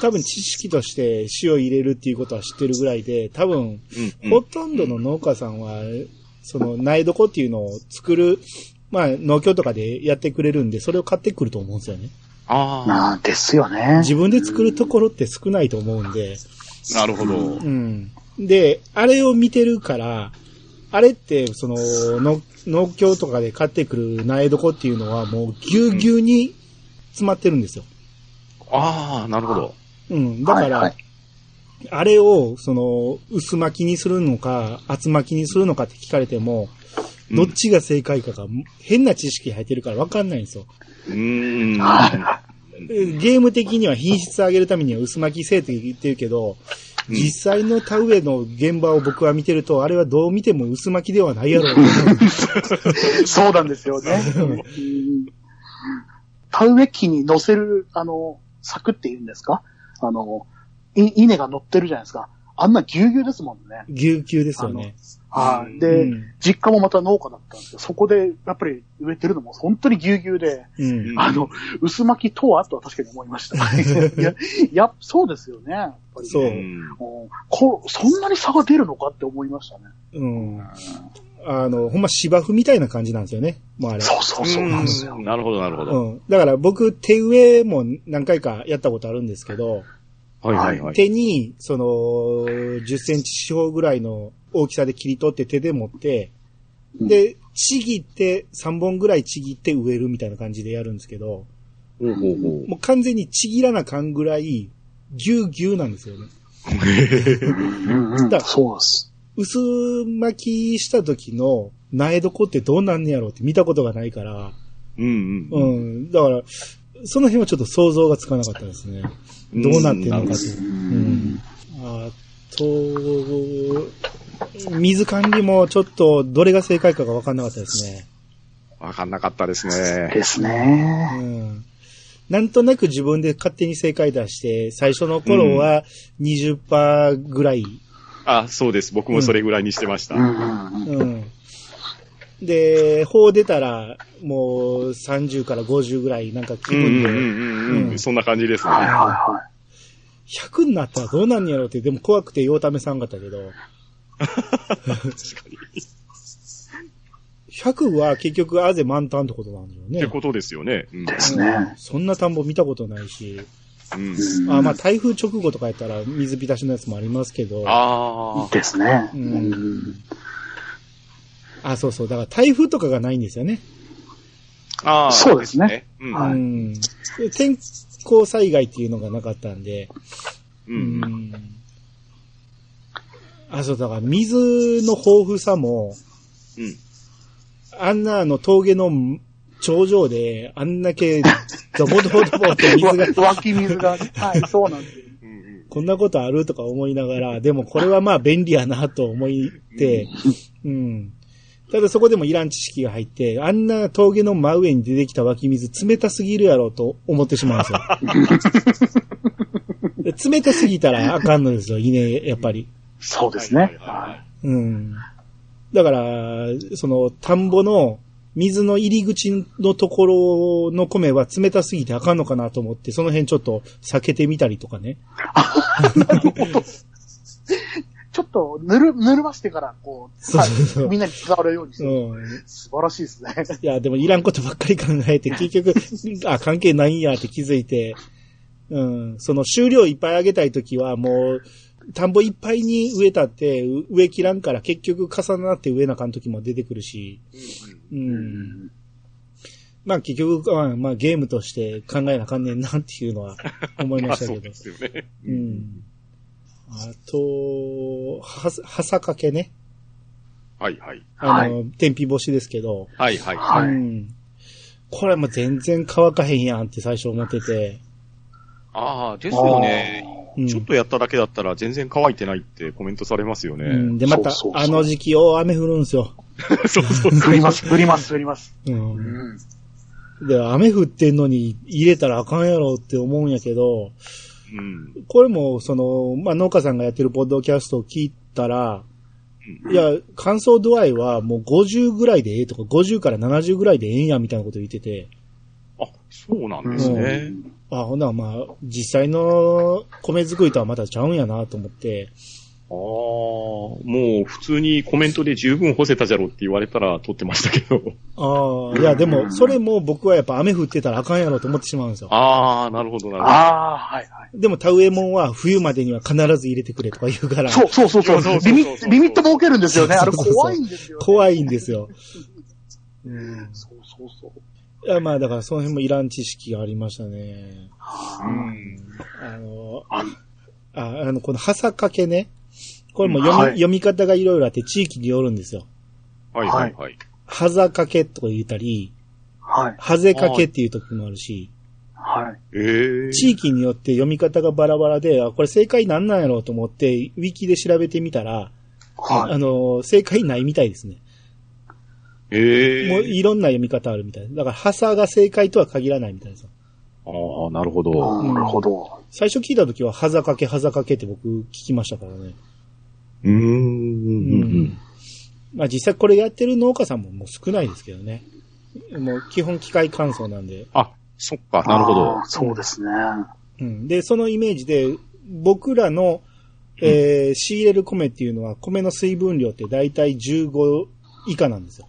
A: 多分知識として塩入れるっていうことは知ってるぐらいで、多分、
B: うんうん
A: ほとんどの農家さんは、その苗床っていうのを作る、まあ農協とかでやってくれるんで、それを買ってくると思うんですよね。
B: あ
C: ああ、ですよね。
A: 自分で作るところって少ないと思うんで、
B: あ、なるほど。
A: うん。で、あれを見てるから、あれって、その、の農協とかで買ってくる苗床っていうのはもうぎゅうぎゅうに詰まってるんですよ。
B: ああ、なるほど。
A: うん。だから、
C: はいはい
A: あれを、その、薄巻きにするのか、厚巻きにするのかって聞かれても、どっちが正解かが、変な知識入ってるから分かんないんですよ。
B: うーん。
C: は
A: ゲーム的には品質上げるためには薄巻きせえって言ってるけど、
B: うん
A: 実際の田植えの現場を僕は見てると、あれはどう見ても薄巻きではないやろう。[laughs]
C: そうなんですよね。[laughs] うん田植え機に乗せる、あの、柵って言うんですか？あの、い稲が乗ってるじゃないですか。あんなぎゅうぎゅうですもんね。
A: ぎゅうぎゅうですよね。
C: はい。で、
A: うん
C: 実家もまた農家だったんですけど、そこでやっぱり植えてるのも本当にぎゅうぎゅうで、
A: うん。
B: うん
C: あの、薄巻きとは？とは確かに思いました。[laughs] いや、いや、そうですよね。やっぱり
A: そう
B: うん
C: うんこそんなに差が出るのかって思いましたね。
A: うん。あの、ほんま芝生みたいな感じなんですよね。もうあれ。
C: そうそうそうなんですよ。
B: うんなるほど、なるほど。
A: うん。だから僕、手植えも何回かやったことあるんですけど、
B: はいはいはい。
A: 手に、その、10センチ四方ぐらいの大きさで切り取って手で持って、で、ちぎって、3本ぐらいちぎって植えるみたいな感じでやるんですけど。もう完全にちぎらなかんぐらい、ぎゅうぎゅうなんですよね。
C: そうです。
A: 薄巻きした時の苗床ってどうなんねやろうって見たことがないから、
B: うんう。
A: うんん。だから、その辺はちょっと想像がつかなかったですね。どうなってるのかと。うん。あと、水管理もちょっとどれが正解かが分かんなかったですね。
B: わかんなかったですね。
C: です
A: う
C: ね。
A: ん。なんとなく自分で勝手に正解出して、最初の頃は20%ぐらい。
B: あ、そうです。僕もそれぐらいにしてました。
C: うんうんうん
A: うん。で、法出たら、もう30から50ぐらいなんか気分で、
B: うんうんうんうんうん。そんな感じですね。
C: はいはいは
A: 100になったらどうなんねやろうって、でも怖くてようためさんかったけど、
B: 確かに。
A: 100は結局あぜ満タンってことなんだよね。
B: ってことですよね。うん
C: い。ですね。
A: そんな田んぼ見たことないし、
B: うん。
C: うん
A: あまあ台風直後とかやったら水浸しのやつもありますけど、あ
B: ああ。
C: ですね。
A: う
C: うんん
A: そうそう、だから台風とかがないんですよね。
B: ああ。
C: そうですね。
B: うん。
C: はい
A: うん。天候災害っていうのがなかったんで、
B: う。
A: うんん。あ、そう、だから水の豊富さも、
B: うん。
A: あんなあの峠の頂上で、あんだけ、ドボドボドボって水が、[laughs]
C: わ湧き水が、はい、そうなんですよ。
B: うんうん
A: こんなことある？とか思いながら、でもこれはまあ便利やなと思って、うん。ただそこでもいらん知識が入って、あんな峠の真上に出てきた湧き水冷たすぎるやろと思ってしまうんですよ。[laughs] で冷たすぎたらあかんのですよ、稲、やっぱり。
C: そうですね。
A: うん。だから、その、田んぼの水の入り口のところの米は冷たすぎてあかんのかなと思って、その辺ちょっと避けてみたりとかね。[laughs]
C: ちょっと、ぬる、ぬるましてから、こう、
A: そうそうそう
C: はい、みんなに伝わるようにして、
A: うん。
C: 素晴らしいですね。
A: いや、でもいらんことばっかり考えて、[laughs] 結局、あ、関係ないんやって気づいて、うん、その収量いっぱいあげたいときはもう、田んぼいっぱいに植えたって、う植え切らんから結局重なって植えなあかんときも出てくるし、うん。まあ結局、まあまあゲームとして考えなあかんねんなっていうのは思い
B: ま
A: したけど。[laughs]
B: ですよね。
A: うん。あと、は、はさかけね。
B: はいはい。
A: あの、天日干しですけど。
B: はいはい。
C: はい
A: うん。これもう全然乾かへんやんって最初思ってて。
B: ああ、ですよね。
A: うん、
B: ちょっとやっただけだったら全然乾いてないってコメントされますよ
A: う
B: ね。
A: ん。で、また
C: そうそうそう
A: あの時期大雨降るんすよ。[laughs]
B: そうそうそう。
C: 降ります、降ります、降ります。
A: う。
C: うんん。
A: で、雨降ってんのに入れたらあかんやろって思うんやけど、
B: うん。
A: これも、その、まあ、農家さんがやってるポッドキャストを聞いたら、いや、乾燥度合いはもう50ぐらいでええとか、50から70ぐらいでええんやみたいなこと言ってて、
B: あ、そうなんですね。
A: あ、ほんならまあ、実際の米作りとはまたちゃうんやなと思って、
B: ああ、もう普通にコメントで十分干せたじゃろって言われたら撮ってましたけど。
A: ああ、いやでも、それも僕はやっぱ雨降ってたらあかんやろと思ってしまうんですよ。
B: ああ、なるほど、なるほど。
C: ああ、はいはい。
A: でも、田植えもんは冬までには必ず入れてくれとか言うから、
C: そうそうそうそう。
B: そうそうそう
C: リミット、リミット設けるんですよね。あれ
A: そうそうそう
C: 怖いんですよ、ね。
A: 怖いんですよ。うん。
C: そうそうそう。
A: いや、まあだからその辺もいらん知識がありましたね。
B: うん。
A: あの、
C: あ
A: ああの、このはさかけね。これも読み,、
C: はい
A: 読み方がいろいろあって地域によるんですよ。
B: はいはいはい。
A: はざかけとか言ったり、
C: はい。
A: はぜかけっていう時もあるし、
C: はい。
B: ええ
A: 地域によって読み方がバラバラで、あ、これ正解なんなんやろうと思って、ウィキで調べてみたら、
C: はい。
A: あの、正解ないみたいですね。
B: ええ
A: もういろんな読み方あるみたい。だから、はさが正解とは限らないみたいですよ。
B: ああ、なるほ
C: あ
B: ど。
C: ーなるほど。
A: 最初聞いた時は、はざかけ、はざかけって僕聞きましたからね。
B: うん。うん。
A: まあ実際これやってる農家さん。ももう少ないですけどね。もう基本機械乾燥なん。で。
B: あ、そっか、なるほど。
C: そうですね。
A: うん。で、そのイメージで、僕らの、えー仕入れる米っていうのは、米の水分量って大体15以下なん。ですよ。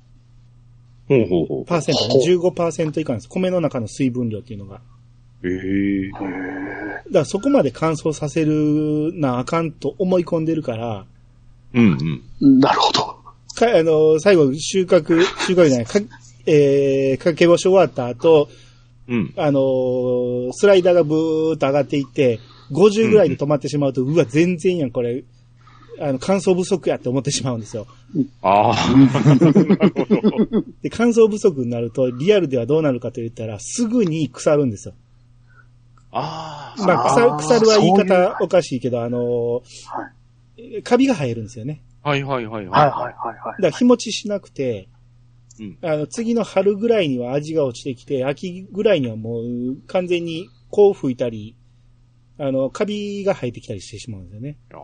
B: ほうほうほう。
A: パーセントね。15%以下なん。です。米の中の水分量っていうのが。
B: ええ
A: だからそこまで乾燥させるなあかん。と思い込ん。でるから、
B: うんうん。
C: なるほど。
A: か、あの、最後収穫、収穫じゃない、か、えー、かけ干し終わった後、
B: うん。
A: あのースライダーがブーっと上がっていって、50ぐらいで止まってしまうと、うわ、全然やん、これ、あの、乾燥不足やって思ってしまうんですよ。
B: ああ、なるほど。
A: で、乾燥不足になると、リアルではどうなるかと言ったら、すぐに腐るんですよ。
B: ああ、
A: まあ、腐る、腐るは言い方おかしいけど、あの
C: はい。
A: ーカビが生えるんですよね。
B: はいはいはい
C: はいはい
B: は
C: はいはい。
A: だから日持ちしなくて、
B: うん
A: あの、次の春ぐらいには味が落ちてきて、秋ぐらいにはもう完全にこう吹いたり、あの、カビが生えてきたりしてしまうんですよね。
B: い。あ
C: う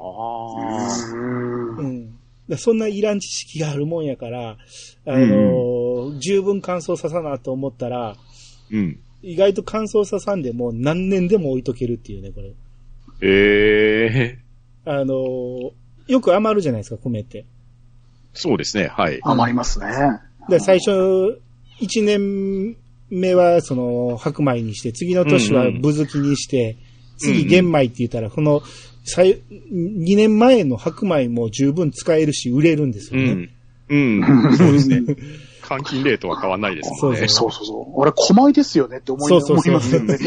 B: あ。
A: うん。そんないらん知識があるもんやから、あのー十分乾燥ささなと思ったら、
B: うん。
A: 意外と乾燥ささんでも何年でも置いとけるっていうね、これ。
B: ええ
A: あのーよく余るじゃないですか、米って。
B: そうですね、はい。
C: 余りますね。
A: で最初、一年目はその白米にして、次の年はぶづきにして、次玄米って言ったら、この、最、2年前の白米も十分使えるし、売れるんですよね。
B: うん。うん。そうですね。[laughs] 換金レートは変わんないですもんね。
C: そうそうそう。俺、狛江ですよねって思い
A: そうそうそう
C: ますよね。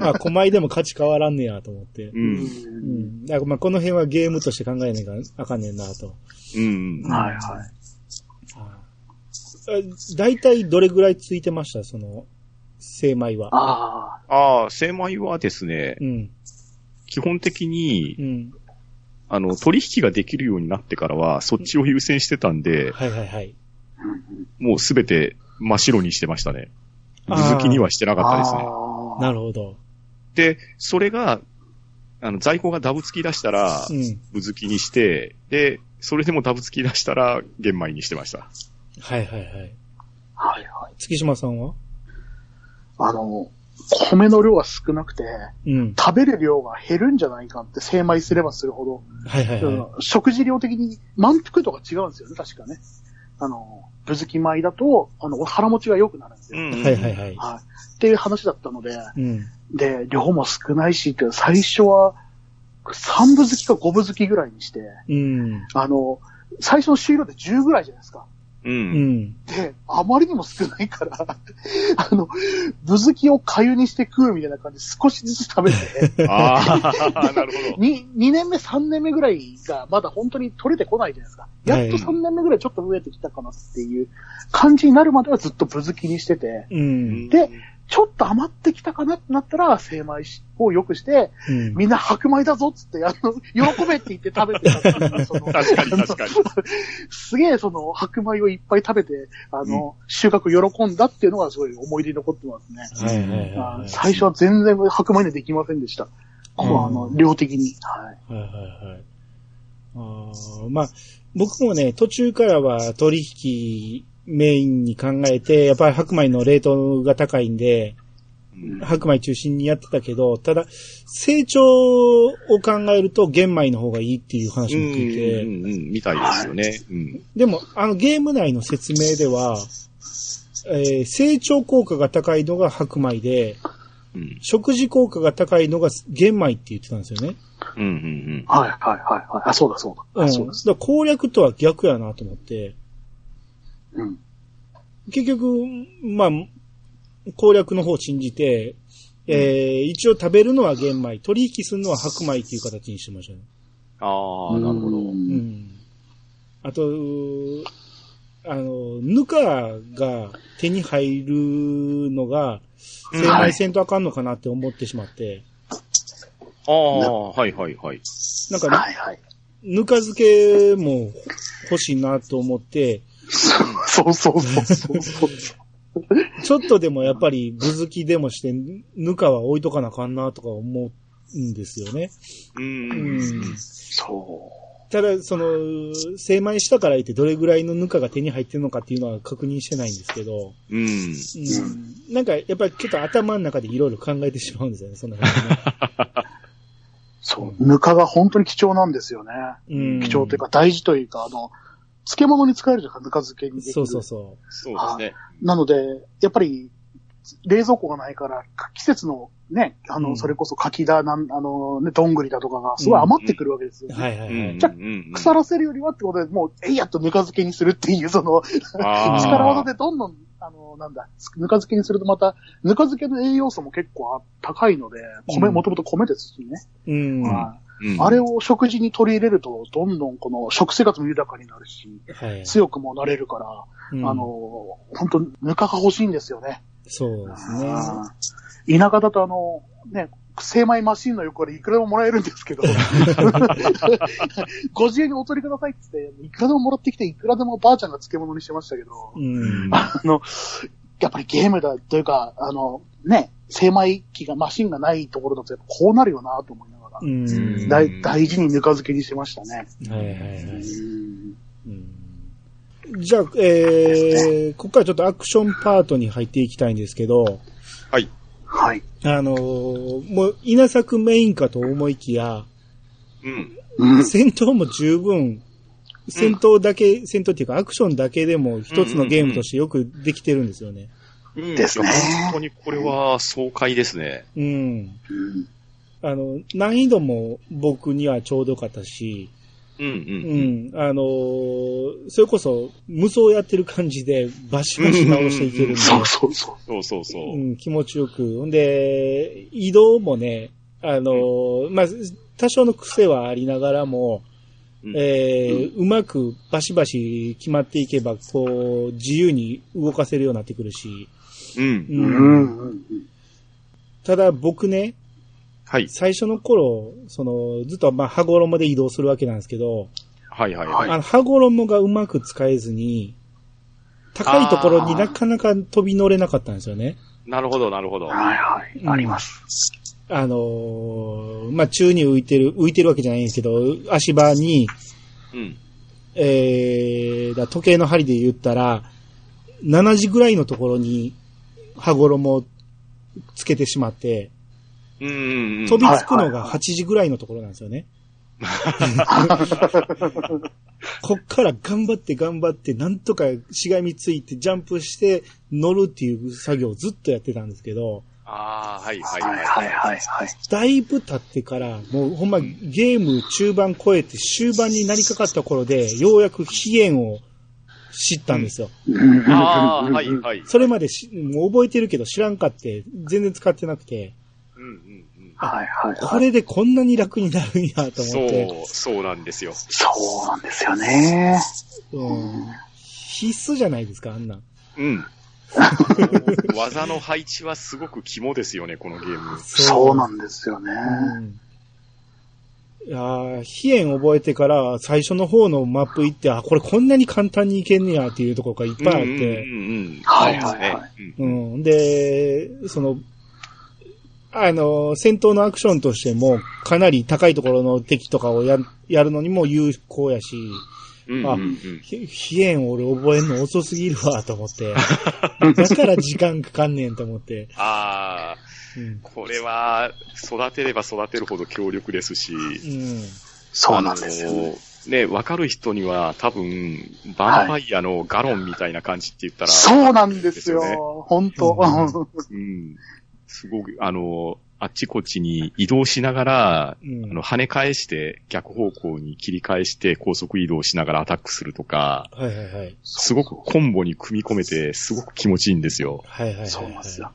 A: あ、小米でも価値変わらんねやと思って。
B: う。
A: うんん。だからまあこの辺はゲームとして考えなきゃあかんねんなと。
B: うん。
C: はいはい。
A: あ大体どれぐらいついてましたその、精米は？
C: あ
B: ああ、精米はですね
A: う、ん。
B: 基本的に
A: う、ん。
B: あの、取引ができるようになってからは、そっちを優先してたんで、
A: はいはいはい。
B: もうすべて真っ白にしてましたね。
A: あー
B: 水付きにはしてなかったですね。
A: なるほど。
B: で、それが、あの、在庫がダブつき出したら
A: う、ん。
B: ぶ付きにして、で、それでもダブつき出したら、玄米にしてました。
A: はいはいはい。
C: はいはい。
A: 月島さんは？
C: あの、米の量が少なくて、
A: うん。
C: 食べる量が減るんじゃないかって精米すればするほど、
A: はいはいは
C: 食事量的に満腹度が違うんですよね、確かね。あの、ぶずき米だと、あの、腹持ちが良くなるんですよ。
B: ん
A: い。はいはいはい。
C: はい。っていう話だったので、
A: うん。
C: で、量も少ないしって、最初は、3部好きか5部好きぐらいにして、
A: うん。
C: あの、最初の終了で10ぐらいじゃないですか。
B: う。
A: うんん。
C: で、あまりにも少ないから、[laughs] あの、ぶずきをかゆにして食うみたいな感じで少しずつ食べて、
B: ああ、[laughs] なるほど。
C: 2, 2年目、3年目ぐらいがまだ本当に取れてこないじゃないですか。やっと3年目ぐらいちょっと増えてきたかなっていう感じになるまではずっとぶずきにしてて、
A: うん。
C: でちょっと余ってきたかなってなったら、精米を良くして、
A: うん。
C: みんな白米だぞっつって、あの、[laughs] 喜べって言って食べてたっていうその
B: 確かに確かに。
C: すげえその白米をいっぱい食べて、あの、収穫喜んだっていうのがすごい思い出に残ってますね。
A: はいはいはい
C: あ
A: はい。
C: 最初は全然白米にはできませんでした。こうあの、量的に。はい。
A: はいはいはい。あーまあ、僕もね、途中からは取引メインに考えて、やっぱり白米の冷凍が高いんで、
B: うん
A: 白米中心にやってたけど、ただ、成長を考えると玄米の方がいいっていう話も聞いて、
B: うんうんうん、みたいですよね。うん。
A: でも、あのゲーム内の説明では、えー成長効果が高いのが白米で、
B: うん。
A: 食事効果が高いのが玄米って言ってたんですよね。
B: うんうん
C: はいはいはいはい。あ、そうだそうだ。
A: うん。
C: あ
A: だか
C: そうです。
A: ら攻略とは逆やなと思って、
C: うん。
A: 結局、まあ、攻略の方を信じて、えー一応食べるのは玄米、取引するのは白米っていう形にしてましたね。
B: ああ、なるほど。
C: う
A: うんん。あと、あの、ぬかが手に入るのが、精米せんとあかんのかなって思ってしまって、
B: ああ、はいはいはい。
A: なんか、
C: はいはい。
A: ぬか漬けも欲しいなと思って、
C: そうそうそうそうそう。
A: ちょっとでもやっぱりぶづきでもして、ぬかは置いとかなあかんなとか思うんですよね。
B: う。
A: うんん。
C: そ
A: ただ、その、精米したから言ってどれぐらいのぬかが手に入ってるのかっていうのは確認してないんですけど、
B: うん。
A: うん。なんか、やっぱりちょっと頭の中でいろいろ考えてしまうんですよね、そんな感じね。
C: う。そう。ぬかが本当に貴重なんですよね。
A: うん。
C: 貴重というか大事というか、あの、漬物に使えるじゃん、ぬか漬けにできる。
A: そうそうそ
B: そうですね。
C: なので、やっぱり、冷蔵庫がないから、季節のね、あの、
A: うん
C: それこそ柿だ、なん、あの、ね、どんぐりだとかがすごい余ってくるわけですよ、
A: う。はいはいはい。
C: じゃあ
B: うん
C: 腐らせるよりはってことで、もう、えいやっとぬか漬けにするっていう、その、力技でどんどん、あの、なんだ、ぬか漬けにするとまた、ぬか漬けの栄養素も結構高いので、米、
A: うん
C: もともと米ですしね。
A: うん。は
C: はい
B: うん
C: あれを食事に取り入れると、どんどんこの食生活も豊かになるし、
A: い。
C: 強くもなれるから、
A: うん
C: あの、本当ぬかが欲しいんですよね。
A: そうですね。
C: 田舎だとあの、ね、精米マシンの横でいくらでももらえるんですけど、[laughs] ご自由にお取りくださいって言って、いくらでももらってきて、いくらでもばあちゃんが漬物にしてましたけど、
A: うん。
C: あの、やっぱりゲームだというか、あの、ね、精米機が、マシンがないところだと、こうなるよなと思いながら、
A: うん。
C: 大大事にぬか漬けにしてましたね。
A: はいはいはい。
C: うん
A: うんじゃあ、えー、ここからちょっとアクションパートに入っていきたいんですけど、
B: はい。
C: はい。
A: あのーもう稲作メインかと思いきや、
B: うん。
C: うん。
A: 戦闘も十分、戦闘だけ、戦闘っていうかアクションだけでも一つのゲームとしてよくできてるんですよね。
B: うん
C: ですね
B: 本当にこれは爽快ですね。
A: うん。
C: うん
A: あの、難易度も僕にはちょうどよかったし、
B: うんう。
A: うんん。あのーそれこそ無双やってる感じでバシバシ直していけるんで、
C: そうそうそう。
B: そうそうそう。
A: うん、気持ちよく。んで、移動もね、あのーまあ、多少の癖はありながらも、
B: うん
A: えーうまくバシバシ決まっていけば、こう、自由に動かせるようになってくるし、
B: うん。
A: う
C: うんんうん
A: ただ僕ね、
B: はい。
A: 最初の頃、その、ずっとまあ、羽衣で移動するわけなんですけど、
B: はいはい
C: は
B: はいい。
A: あの、羽衣がうまく使えずに、高いところになかなか飛び乗れなかったんですよね。
B: なるほどなるほど。
C: はいはい。あります。
A: あのーまあ、宙に浮いてる、浮いてるわけじゃないんですけど、足場に、
B: うん。
A: えー、だ時計の針で言ったら、7時ぐらいのところに、羽衣をつけてしまって。飛びつくのが
C: はいはいはい
A: 8時ぐらいのところなんですよね。[laughs] こっから頑張って頑張って、なんとかしがみついてジャンプして乗るっていう作業をずっとやってたんですけど、
B: ああ、はいはいはい。
C: はいはい。
A: だいぶ経ってから、もうほんまゲーム中盤超えて終盤になりかかった頃で、ようやく飛燕を知ったんですよ。
B: ああ、はいはい。
A: それまでしもう覚えてるけど知らんかって、全然使ってなくて、
B: うん。
C: はいはい
A: こ
C: はい。
A: れでこんなに楽になるんやと思って、
B: そう、そうなんですよ。
C: そうなんですよね。
A: うん、必須じゃないですか、あんなん。
B: うん。技の配置はすごく肝ですよね、このゲーム。
C: そうなんですよね。
A: うんいやー、飛燕覚えてから最初の方のマップ行って、あ、これこんなに簡単にいけんねやっていうところがいっぱいあって、
B: うんうんうんうん。
C: はいはいはい
B: そうん。
A: で、その、あの、戦闘のアクションとしても、かなり高いところの敵とかをややるのにも有効やし、
B: うんうんうん。
A: ひ飛燕俺覚えんの遅すぎるわ、と思って。[laughs] だから時間かかんねんと思って。
B: ああ、
A: うん。
B: これは、育てれば育てるほど強力ですし、
A: うん。
C: そうなんですよね。
B: ね、わかる人には多分、ヴァンパイアのガロンみたいな感じって言ったら、
C: そうなんですよ本当、
A: うん
B: うん。すごく、あの、あっちこっちに移動しながら、
A: うん
B: あの、跳ね返して、逆方向に切り返して、高速移動しながらアタックするとか、
A: はいはいはい。
B: すごくコンボに組み込めて、すごく気持ちいいんですよ。
A: はいはいはいはい。
C: そうなんですよ。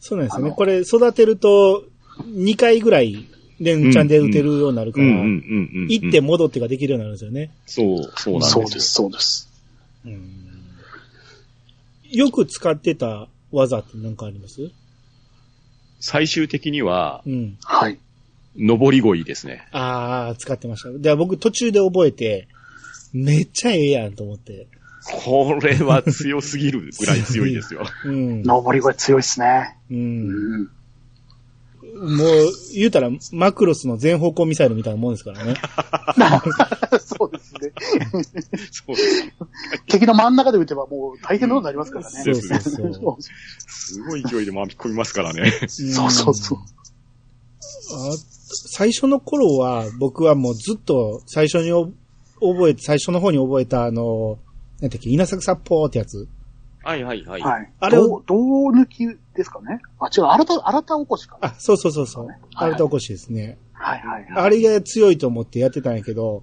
A: そうなんですよね。これ育てると、2回ぐらい連チャンで打てるようになるから。行って戻ってができるようになるんですよね。
B: そう、そうなんですよ。
C: そうです、そうです。
A: うんよく使ってた技って何かあります？
B: 最終的には、
A: うん。
C: はい。
B: 登り鯉ですね。
A: ああ、使ってました。で、僕途中で覚えて、めっちゃええやんと思って。
B: これは強すぎるぐらい強いですよ。[laughs]
A: うん。
C: 登り声強いですね。
A: う。
C: うんん。
A: もう、言うたら、マクロスの全方向ミサイルみたいなもんですからね。[laughs]
C: そうですね。
B: そうです。
C: 敵の真ん中で撃てばもう大変なことになりますからね。
A: そうそうそう。
C: そう [laughs]
B: すごい勢いで回り込みますからね。
C: そうそうそう。
A: あ最初の頃は、僕はもうずっと最初にお覚えて、最初の方に覚えたあの、なんだっけ、稲作殺法ってやつ。
B: はいはいはい。
C: はい。
A: あれを
C: 銅銅抜きですかね？あ、違う、新た、新た起こしか。
A: あ、そうそうそうそう。
C: はい
A: アルタ起こしですね。
C: はいはいはい。
A: あれが強いと思ってやってたんやけど、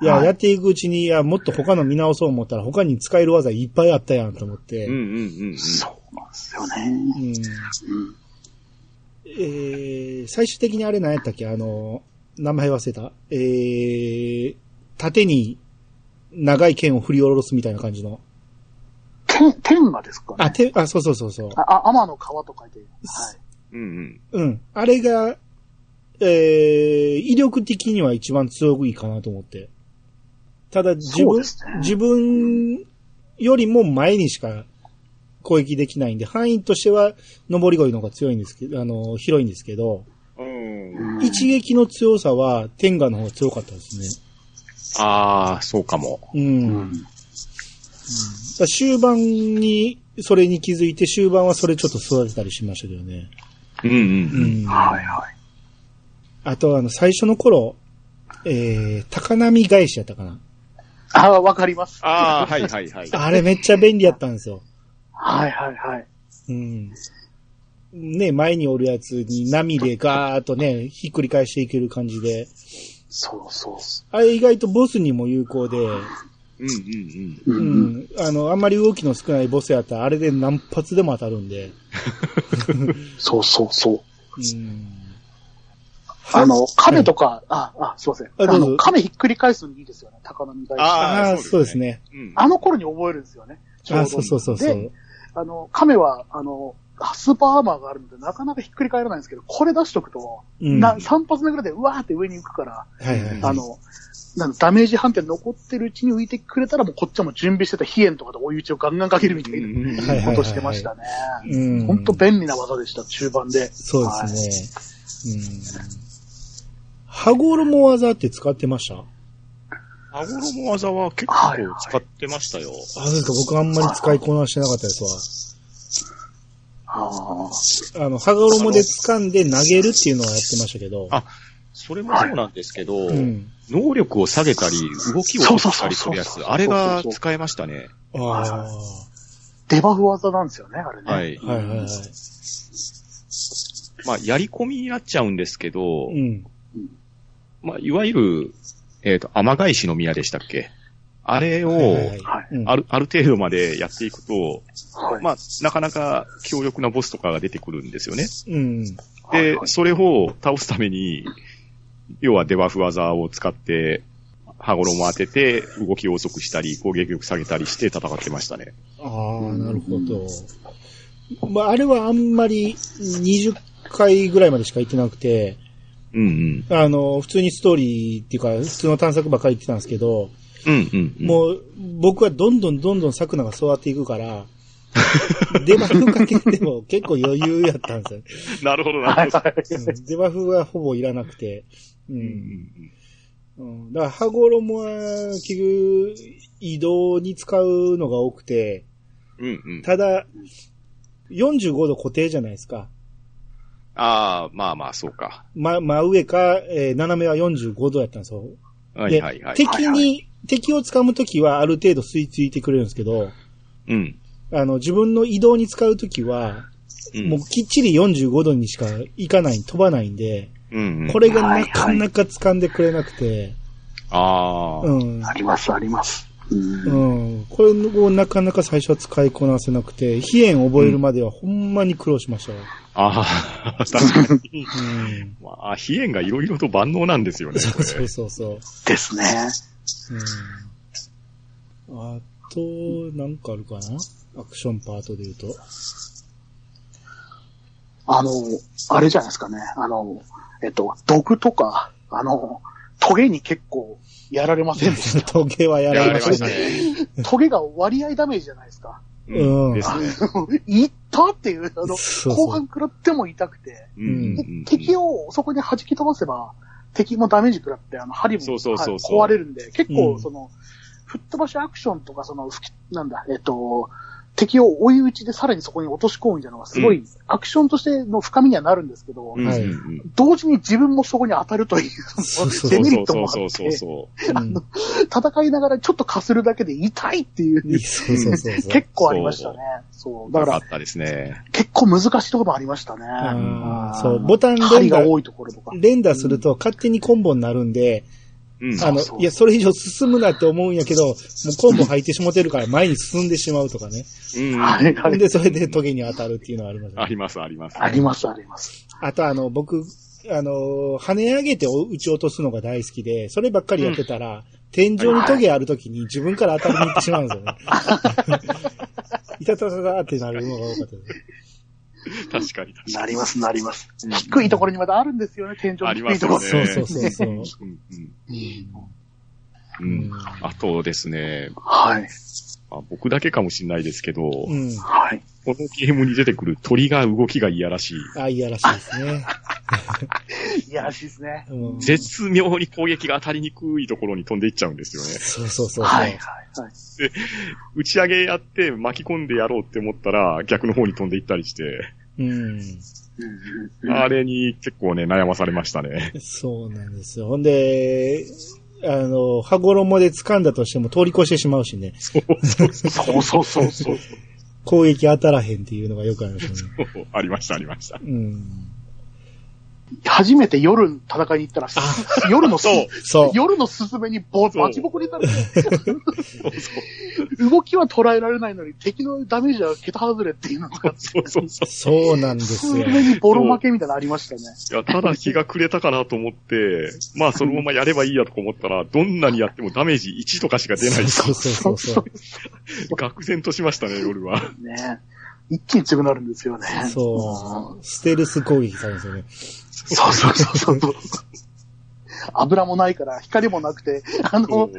A: いや、
C: はい
A: やっていくうちに、いや、もっと他の見直そう思ったら他に使える技いっぱいあったやんと思って。
B: うんうんうんうん。
C: そうなんですよ
A: う
C: ね。
A: ん
C: うん。
A: えー、最終的にあれ何やったっけ？あの、名前忘れた。えー、縦に長い剣を振り下ろすみたいな感じの。
C: 天、天がですかね。
A: あ、て、あ、そうそうそうそう。
C: あ、あ天の川と書いて。はい。
B: うんうん。
A: うん。あれが、えー、威力的には一番強いかなと思って。ただ自分、
C: ね
A: 自分よりも前にしか攻撃できないんで、範囲としては、登り鯉の方が強いんですけど、あの、広いんですけど、
B: うん。
C: うん
A: 一撃の強さは天下の方が強かったですね。
B: ああ、そうかも。
A: うん。
C: うん。
A: だから終盤に、それに気づいて、終盤はそれちょっと育てたりしましたけどね。
B: うんうん
A: う
B: うん。
A: ん。
C: はいはい。
A: あと、あの、最初の頃、えー、高波返しやったかな。
C: あわかります。
B: ああ、はいはいはい。
A: あれめっちゃ便利やったんですよ。
C: はいはいはい。
A: うん。ね、前におるやつに波でガーッとね、ひっくり返していける感じで。
C: そうそうそ
A: あれ意外とボスにも有効で、
B: うんうん
C: う。
A: う
C: うん。
A: ん。あの、あんまり動きの少ないボスやったら、あれで何発でも当たるんで。
C: そうそうそう。
A: うん。
C: あの、亀とか、あ、あ、すいません。あの、亀ひっくり返すのにいいですよね。高波返し。
B: あ
A: ああ、
B: そうですね
A: そうですね。
B: うん。
C: あの頃に覚えるんですよね。ちょ
A: あ
C: ど
A: そうそうそうそ
C: で、
A: う。
C: あの、亀は、あの、スーパーアーマーがあるので、なかなかひっくり返らないんですけど、これ出しとくと、
A: うん。
C: な
A: は
C: 3発目ぐらいでうわーって上に浮くから、
A: いはいはい。
C: あの、なんダメージ判定残ってるうちに浮いてくれたら、もうこっちはもう準備してた飛炎とかで追い打ちをガンガンかけるみたいなことしてましたね。
A: うん。
C: 本当便利な技でした、中盤で。
A: そうですね。うん。羽衣技って使ってました？
B: 羽衣技は結構使ってましたよ。
A: あ、そうですか。僕あんまり使いこなしてなかったですわ。
C: はい。あ
A: あの、羽衣で掴んで投げるっていうのはやってましたけど。
B: あそれもそうなんですけど、
A: うん。
B: 能力を下げたり、動きを落としたりするやつ、あれが使えましたね。
A: ああ。
C: ーデバフ技なんですよね、あれね。
B: はい。
A: はいはいはい。
B: まあ、やり込みになっちゃうんですけど、
A: うん。
B: まあ、いわゆる、えっ、と、雨返しの宮でしたっけ？あれを、ある、ある程度までやっていくと、
C: はい。
B: まあ、なかなか強力なボスとかが出てくるんですよね。
A: うん。
B: で、
C: はいはい
B: それを倒すために、要はデバフ技を使って、羽衣を当てて、動きを遅くしたり、攻撃力下げたりして戦ってましたね。
A: ああ、なるほど。まあ、あれはあんまり20回ぐらいまでしか行ってなくて、
B: うんうん。
A: あの、普通にストーリーっていうか、普通の探索ばっかり行ってたんですけど、
B: うんうん、うん。
A: もう、僕はどんどんどんどん桜が育っていくから、[laughs] デバフかけても結構余裕やったんですよ。[laughs]
B: なるほど、な
C: はい
B: るほど。
A: デバフはほぼいらなくて。う。
B: うんん
A: うん、だから、羽衣は、結局、移動に使うのが多くて、
B: うんうん。
A: ただ、45度固定じゃないですか。
B: ああ、まあまあ、そうか。
A: ま、真上か、えー斜めは45度やったんですよ。
B: はいはいはい。
A: 敵に、敵を掴むときはある程度吸い付いてくれるんですけど、
B: うん。
A: あの、自分の移動に使うときは、
B: うん
A: もうきっちり45度にしか行かない、飛ばないんで、
B: うんうん。
A: これがなかなか掴んでくれなくて、
B: ああ、
A: うん。
C: あります、あります。うん
A: うん。これをなかなか最初は使いこなせなくて、飛燕覚えるまではほんまに苦労しましたよ。
B: ああ、確かに。
A: うん。[laughs]
B: まあ、飛燕がいろいろと万能なんですよね。
A: そうそうそうそう。
C: ですね。
A: うん。あと、なんかあるかな？アクションパートで言うと。
C: あの、あれじゃないですかね。あの、えっと、毒とか、あの、トゲに結構やられませんでした？[laughs]
A: トゲはやられましたね。
B: ね。
C: トゲが割合ダメージじゃないですか。
A: うん
B: ですね。[laughs]
C: いったっていう、あの、後半食らっても痛くて、敵をそこに弾き飛ばせば、敵もダメージ食らって、あの、針も壊れるんで、結
A: うん
C: 構その、吹っ飛ばしアクションとか、その、吹きなんだ、えっと、敵を追い打ちでさらにそこに落とし込むみたいなのがすごい、
B: うん
C: アクションとしての深みにはなるんですけど、
B: うん
C: 同時に自分もそこに当たるという、デメリットもあって、戦いながらちょっとかするだけで痛いっていう、
A: そうそうそうそう。
C: 結構ありましたね。そう。
B: う。
C: だから
B: よか、ったですね。
C: 結構難しいところもありましたね。
A: そうボタン連打
C: 針が多いところとか。
A: 連打すると勝手にコンボになるんで、
B: うん。
A: あの
C: そう、そう
A: いや、それ以上進むなって思うんやけど、もうコンボ入ってしもてるから前に進んでしまうとかね。
B: うん。
A: で、それでトゲに当たるっていうのはあります、
B: あります、あります。
C: あります、あります。
A: あとあの、僕、あの、跳ね上げて撃ち落とすのが大好きで、そればっかりやってたら、天井にトゲあるときに自分から当たりに行ってしまうんですよね。[laughs] [laughs] いたたたたってなるのが多かったです。[laughs]
B: 確かに確かに。
C: なります、なります。
B: うん
C: 低いところにまだあるんですよね、天井
B: あります
C: の低いところ。
B: よね。
A: そうそうそうそう
B: うんうん
A: うん
B: うん。あとですね、
C: はい。
B: まあ僕だけかもしれないですけど、こ
A: うん。
C: はい。
B: のゲームに出てくる鳥が動きがいやらしい。
A: あ、いやらしいですね。[laughs]
C: いやらしいですね。
A: うん
B: 絶妙に攻撃が当たりにくいところに飛んでいっちゃうんですよね。
A: そうそうそう。
C: はい、はい、はい。
B: 打ち上げやって巻き込んでやろうって思ったら逆の方に飛んでいったりして、
A: うん。
B: あれに結構ね、悩まされましたね。
A: そうなんですよ。ほんで、あの、羽衣で掴んだとしても通り越してしまうしね。
B: そうそうそ
C: そうそうそうそう。[laughs]
A: 攻撃当たらへんっていうのがよくありますよね。[laughs]
B: う。ありました、ありました。
A: うん。
C: 初めて夜戦いに行ったら、夜のす
B: そう
A: そう。
C: 夜のスズメにボ
B: そう
C: バチボコにされて、
B: そうそう
C: 動きは捉えられないのに敵のダメージは桁外れっていうのが、
B: そうそうそう。
A: そうなんです
C: スズ
A: よ。
C: メにボロ負けみたいなのありましたね。
B: いや、ただ日が暮れたかなと思って、まあそのままやればいいやとか思ったら、どんなにやってもダメージ1とかしか出ない
A: そうそうそうそう。
B: 愕然としましたね、夜は。
C: ね一気に強くなるんですよね。
A: そう。ステルス攻撃されるんですよね。
C: そうそうそうそう。油もないから、光もなくて、あの、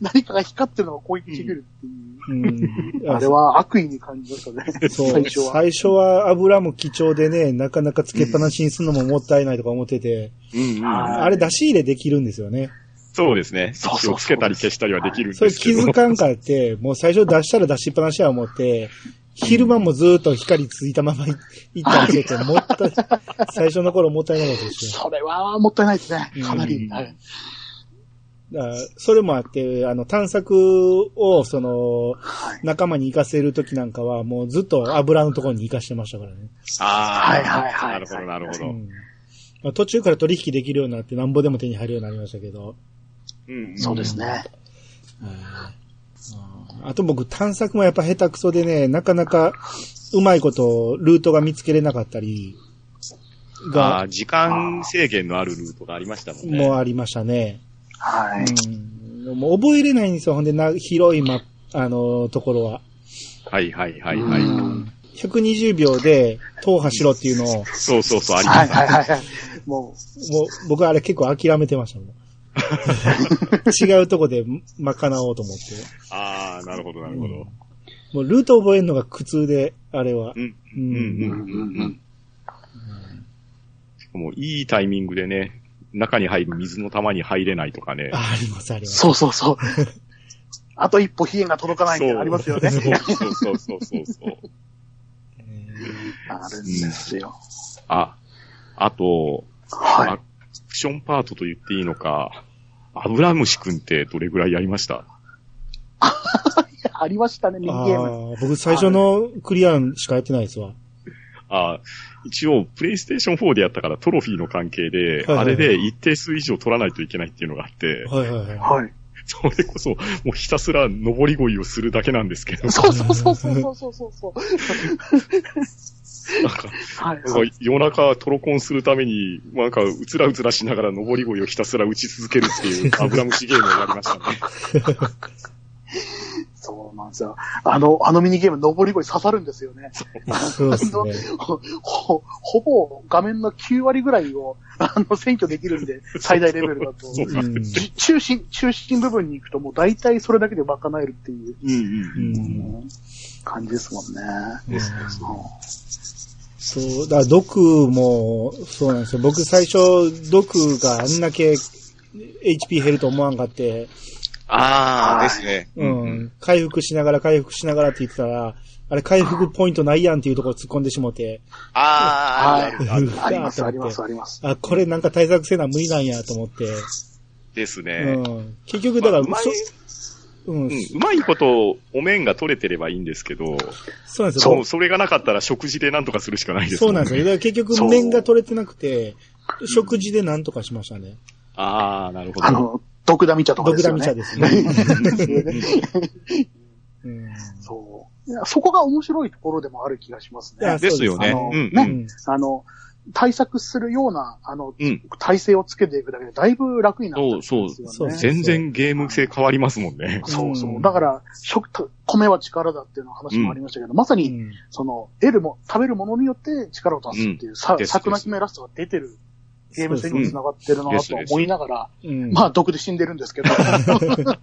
C: 何かが光ってるのが攻撃してくるっていう。
A: うん。
C: あれは悪意に感じましたね。
A: そう。
C: 最初は。
A: 最初は油も貴重でね、なかなかつけっぱなしにするのももったいないとか思ってて、
B: うん
A: あれ出し入れできるんですよね。
B: そうですね。
C: そうそう
B: つけたり消したりはできるん
A: それ
B: ですけど。
A: 気づかんかって、もう最初出したら出しっぱなしは思って、昼間もずーっと光ついたままい [laughs] 行ったりしてて、もったい、[laughs] 最初の頃もったいなかったですよ。
C: それはもったいないですね。かなり。
B: うん
C: はい
A: だそれもあって、あの、探索を、その、
C: はい。
A: 仲間に行かせるときなんかは、もうずっと油のところに行かしてましたからね。
B: ああ、
C: はいはいはい
B: なるほど、なるほど。
A: うんまあ、途中から取引できるようになって、なんぼでも手に入るようになりましたけど。
B: うん
C: そうですね。
A: はいあと僕、探索もやっぱ下手くそでね、なかなかうまいことルートが見つけれなかったり
B: あ
A: が
B: あ、、時間制限のあるルートがありましたもんね。
A: もうありましたね。
C: はい。
A: うん、もう覚えれないんですよ、ほんでな、広いマあの、ところは。
B: はいはいはいはい。
C: うん
A: 120秒で踏破しろっていうのを、
B: そうそうそう、ありま
C: はい
B: した。
C: はいはいはい。も
A: もう僕あれ結構諦めてましたもん。違うとこで賄おうと思って。[laughs]
B: ああ、なるほどなるほど。
A: もうルート覚えるのが苦痛で、あれは。
B: うん。
A: う
B: うんうん
C: う、うんうんうん。
B: もういいタイミングでね、中に入る水の玉に入れないとかね。
A: ああります、あります。
C: そうそうそう。[laughs] あと一歩火が届かないみたいなのありますよね。
B: そうそうそうそうそう。[laughs]
A: え
C: あるんですよ。
B: あ、あと、
C: はい。
B: クションパートと言っていいのか、アブラムシ君ってどれぐらいやりました？[laughs]
C: ありましたね、ミニゲーム。
A: 僕最初のクリアしかやってないですわ。
B: ああ一応、プレイステーション4でやったからトロフィーの関係で、
A: はいはいはい、
B: あれで一定数以上取らないといけないっていうのがあって、
A: はいはいはい。
C: はい、
B: それこそ、もうひたすら登り越えをするだけなんですけど。
C: そうそうそうそうそうそうそう。
B: なんか、
C: はい。
B: なんか夜中トロコンするために、なんか、うつらうつらしながら登り鯉をひたすら打ち続けるっていう、[laughs] アブラムシゲームをやりましたね。[laughs]
C: そうなんですよ。あの、あのミニゲーム、登り声刺さるんですよね。
A: そうですね。[laughs]
C: ほ、ほほぼ画面の9割ぐらいを、あの、占拠できるんで、最大レベルだと。中心、中心部分に行くともう大体それだけで賄えるっていう、
B: うんうん。
A: うん
C: 感じですもんね。
B: です
A: そう、だから毒も、そうなんですよ。僕最初、毒があんだけ HP 減ると思わんかって、
B: ああ、
C: はい
B: ですね。
A: うん、回復しながら回復しながらって言ってたら、あれ回復ポイントないやんっていうところ突っ込んでしもて、
B: ああ、あるある [laughs]
C: あります、あります、あります。
A: あ、これなんか対策せな無理なんやと思って、
B: です
A: う
B: ね。
A: ん、結局だから、
B: まあうまい
A: そうん、
B: うん、うまいこと、お面が取れてればいいんですけど、
A: そうなんですよ。
B: そう、それがなかったら食事でなんとかするしかないです
A: そうなんですよ。だから結局面が取れてなくて、食事でなんとかしましたね。
B: ああ、なるほど。
C: あの、毒ダミ茶とか
A: 毒
C: ですよね。
A: ダミ茶ですね。[laughs] うん
C: そう。そこが面白いところでもある気がしますね。
B: ですよね。
C: あの
B: うん、
C: ね
B: うん。
C: あの、対策するような、あの、
B: うん。
C: 体制をつけていくだけでだいぶ楽になっんですよね。
A: そう。そう
B: 全然ゲーム性変わりますもんね。
C: そうそう。うん。だから、食と、米は力だっていうの話もありましたけど、まさに、
A: うん
C: その、得るも、食べるものによって力を出すっていう、さ
B: です
C: サクナキメラストが出てるゲーム性にも繋がってるなと思いながら、
A: うん。
C: まあ、毒で死んでるんですけど、[laughs] ぐーっ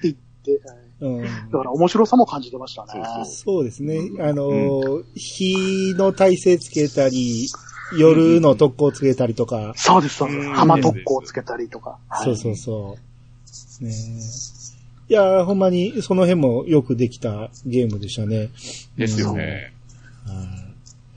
C: ていって、はい
A: うん
C: だから面白さも感じてましたね。
B: そうそう
A: そうですね。あのー、火の耐性つけたり、夜の特攻つけたりとか、
C: そうです、そうです。
B: うん
C: 浜特攻をつけたりとか。はい
A: そうそうそう。ねいやー、ほんまにその辺もよくできたゲームでしたね。
B: ですよね。
A: はい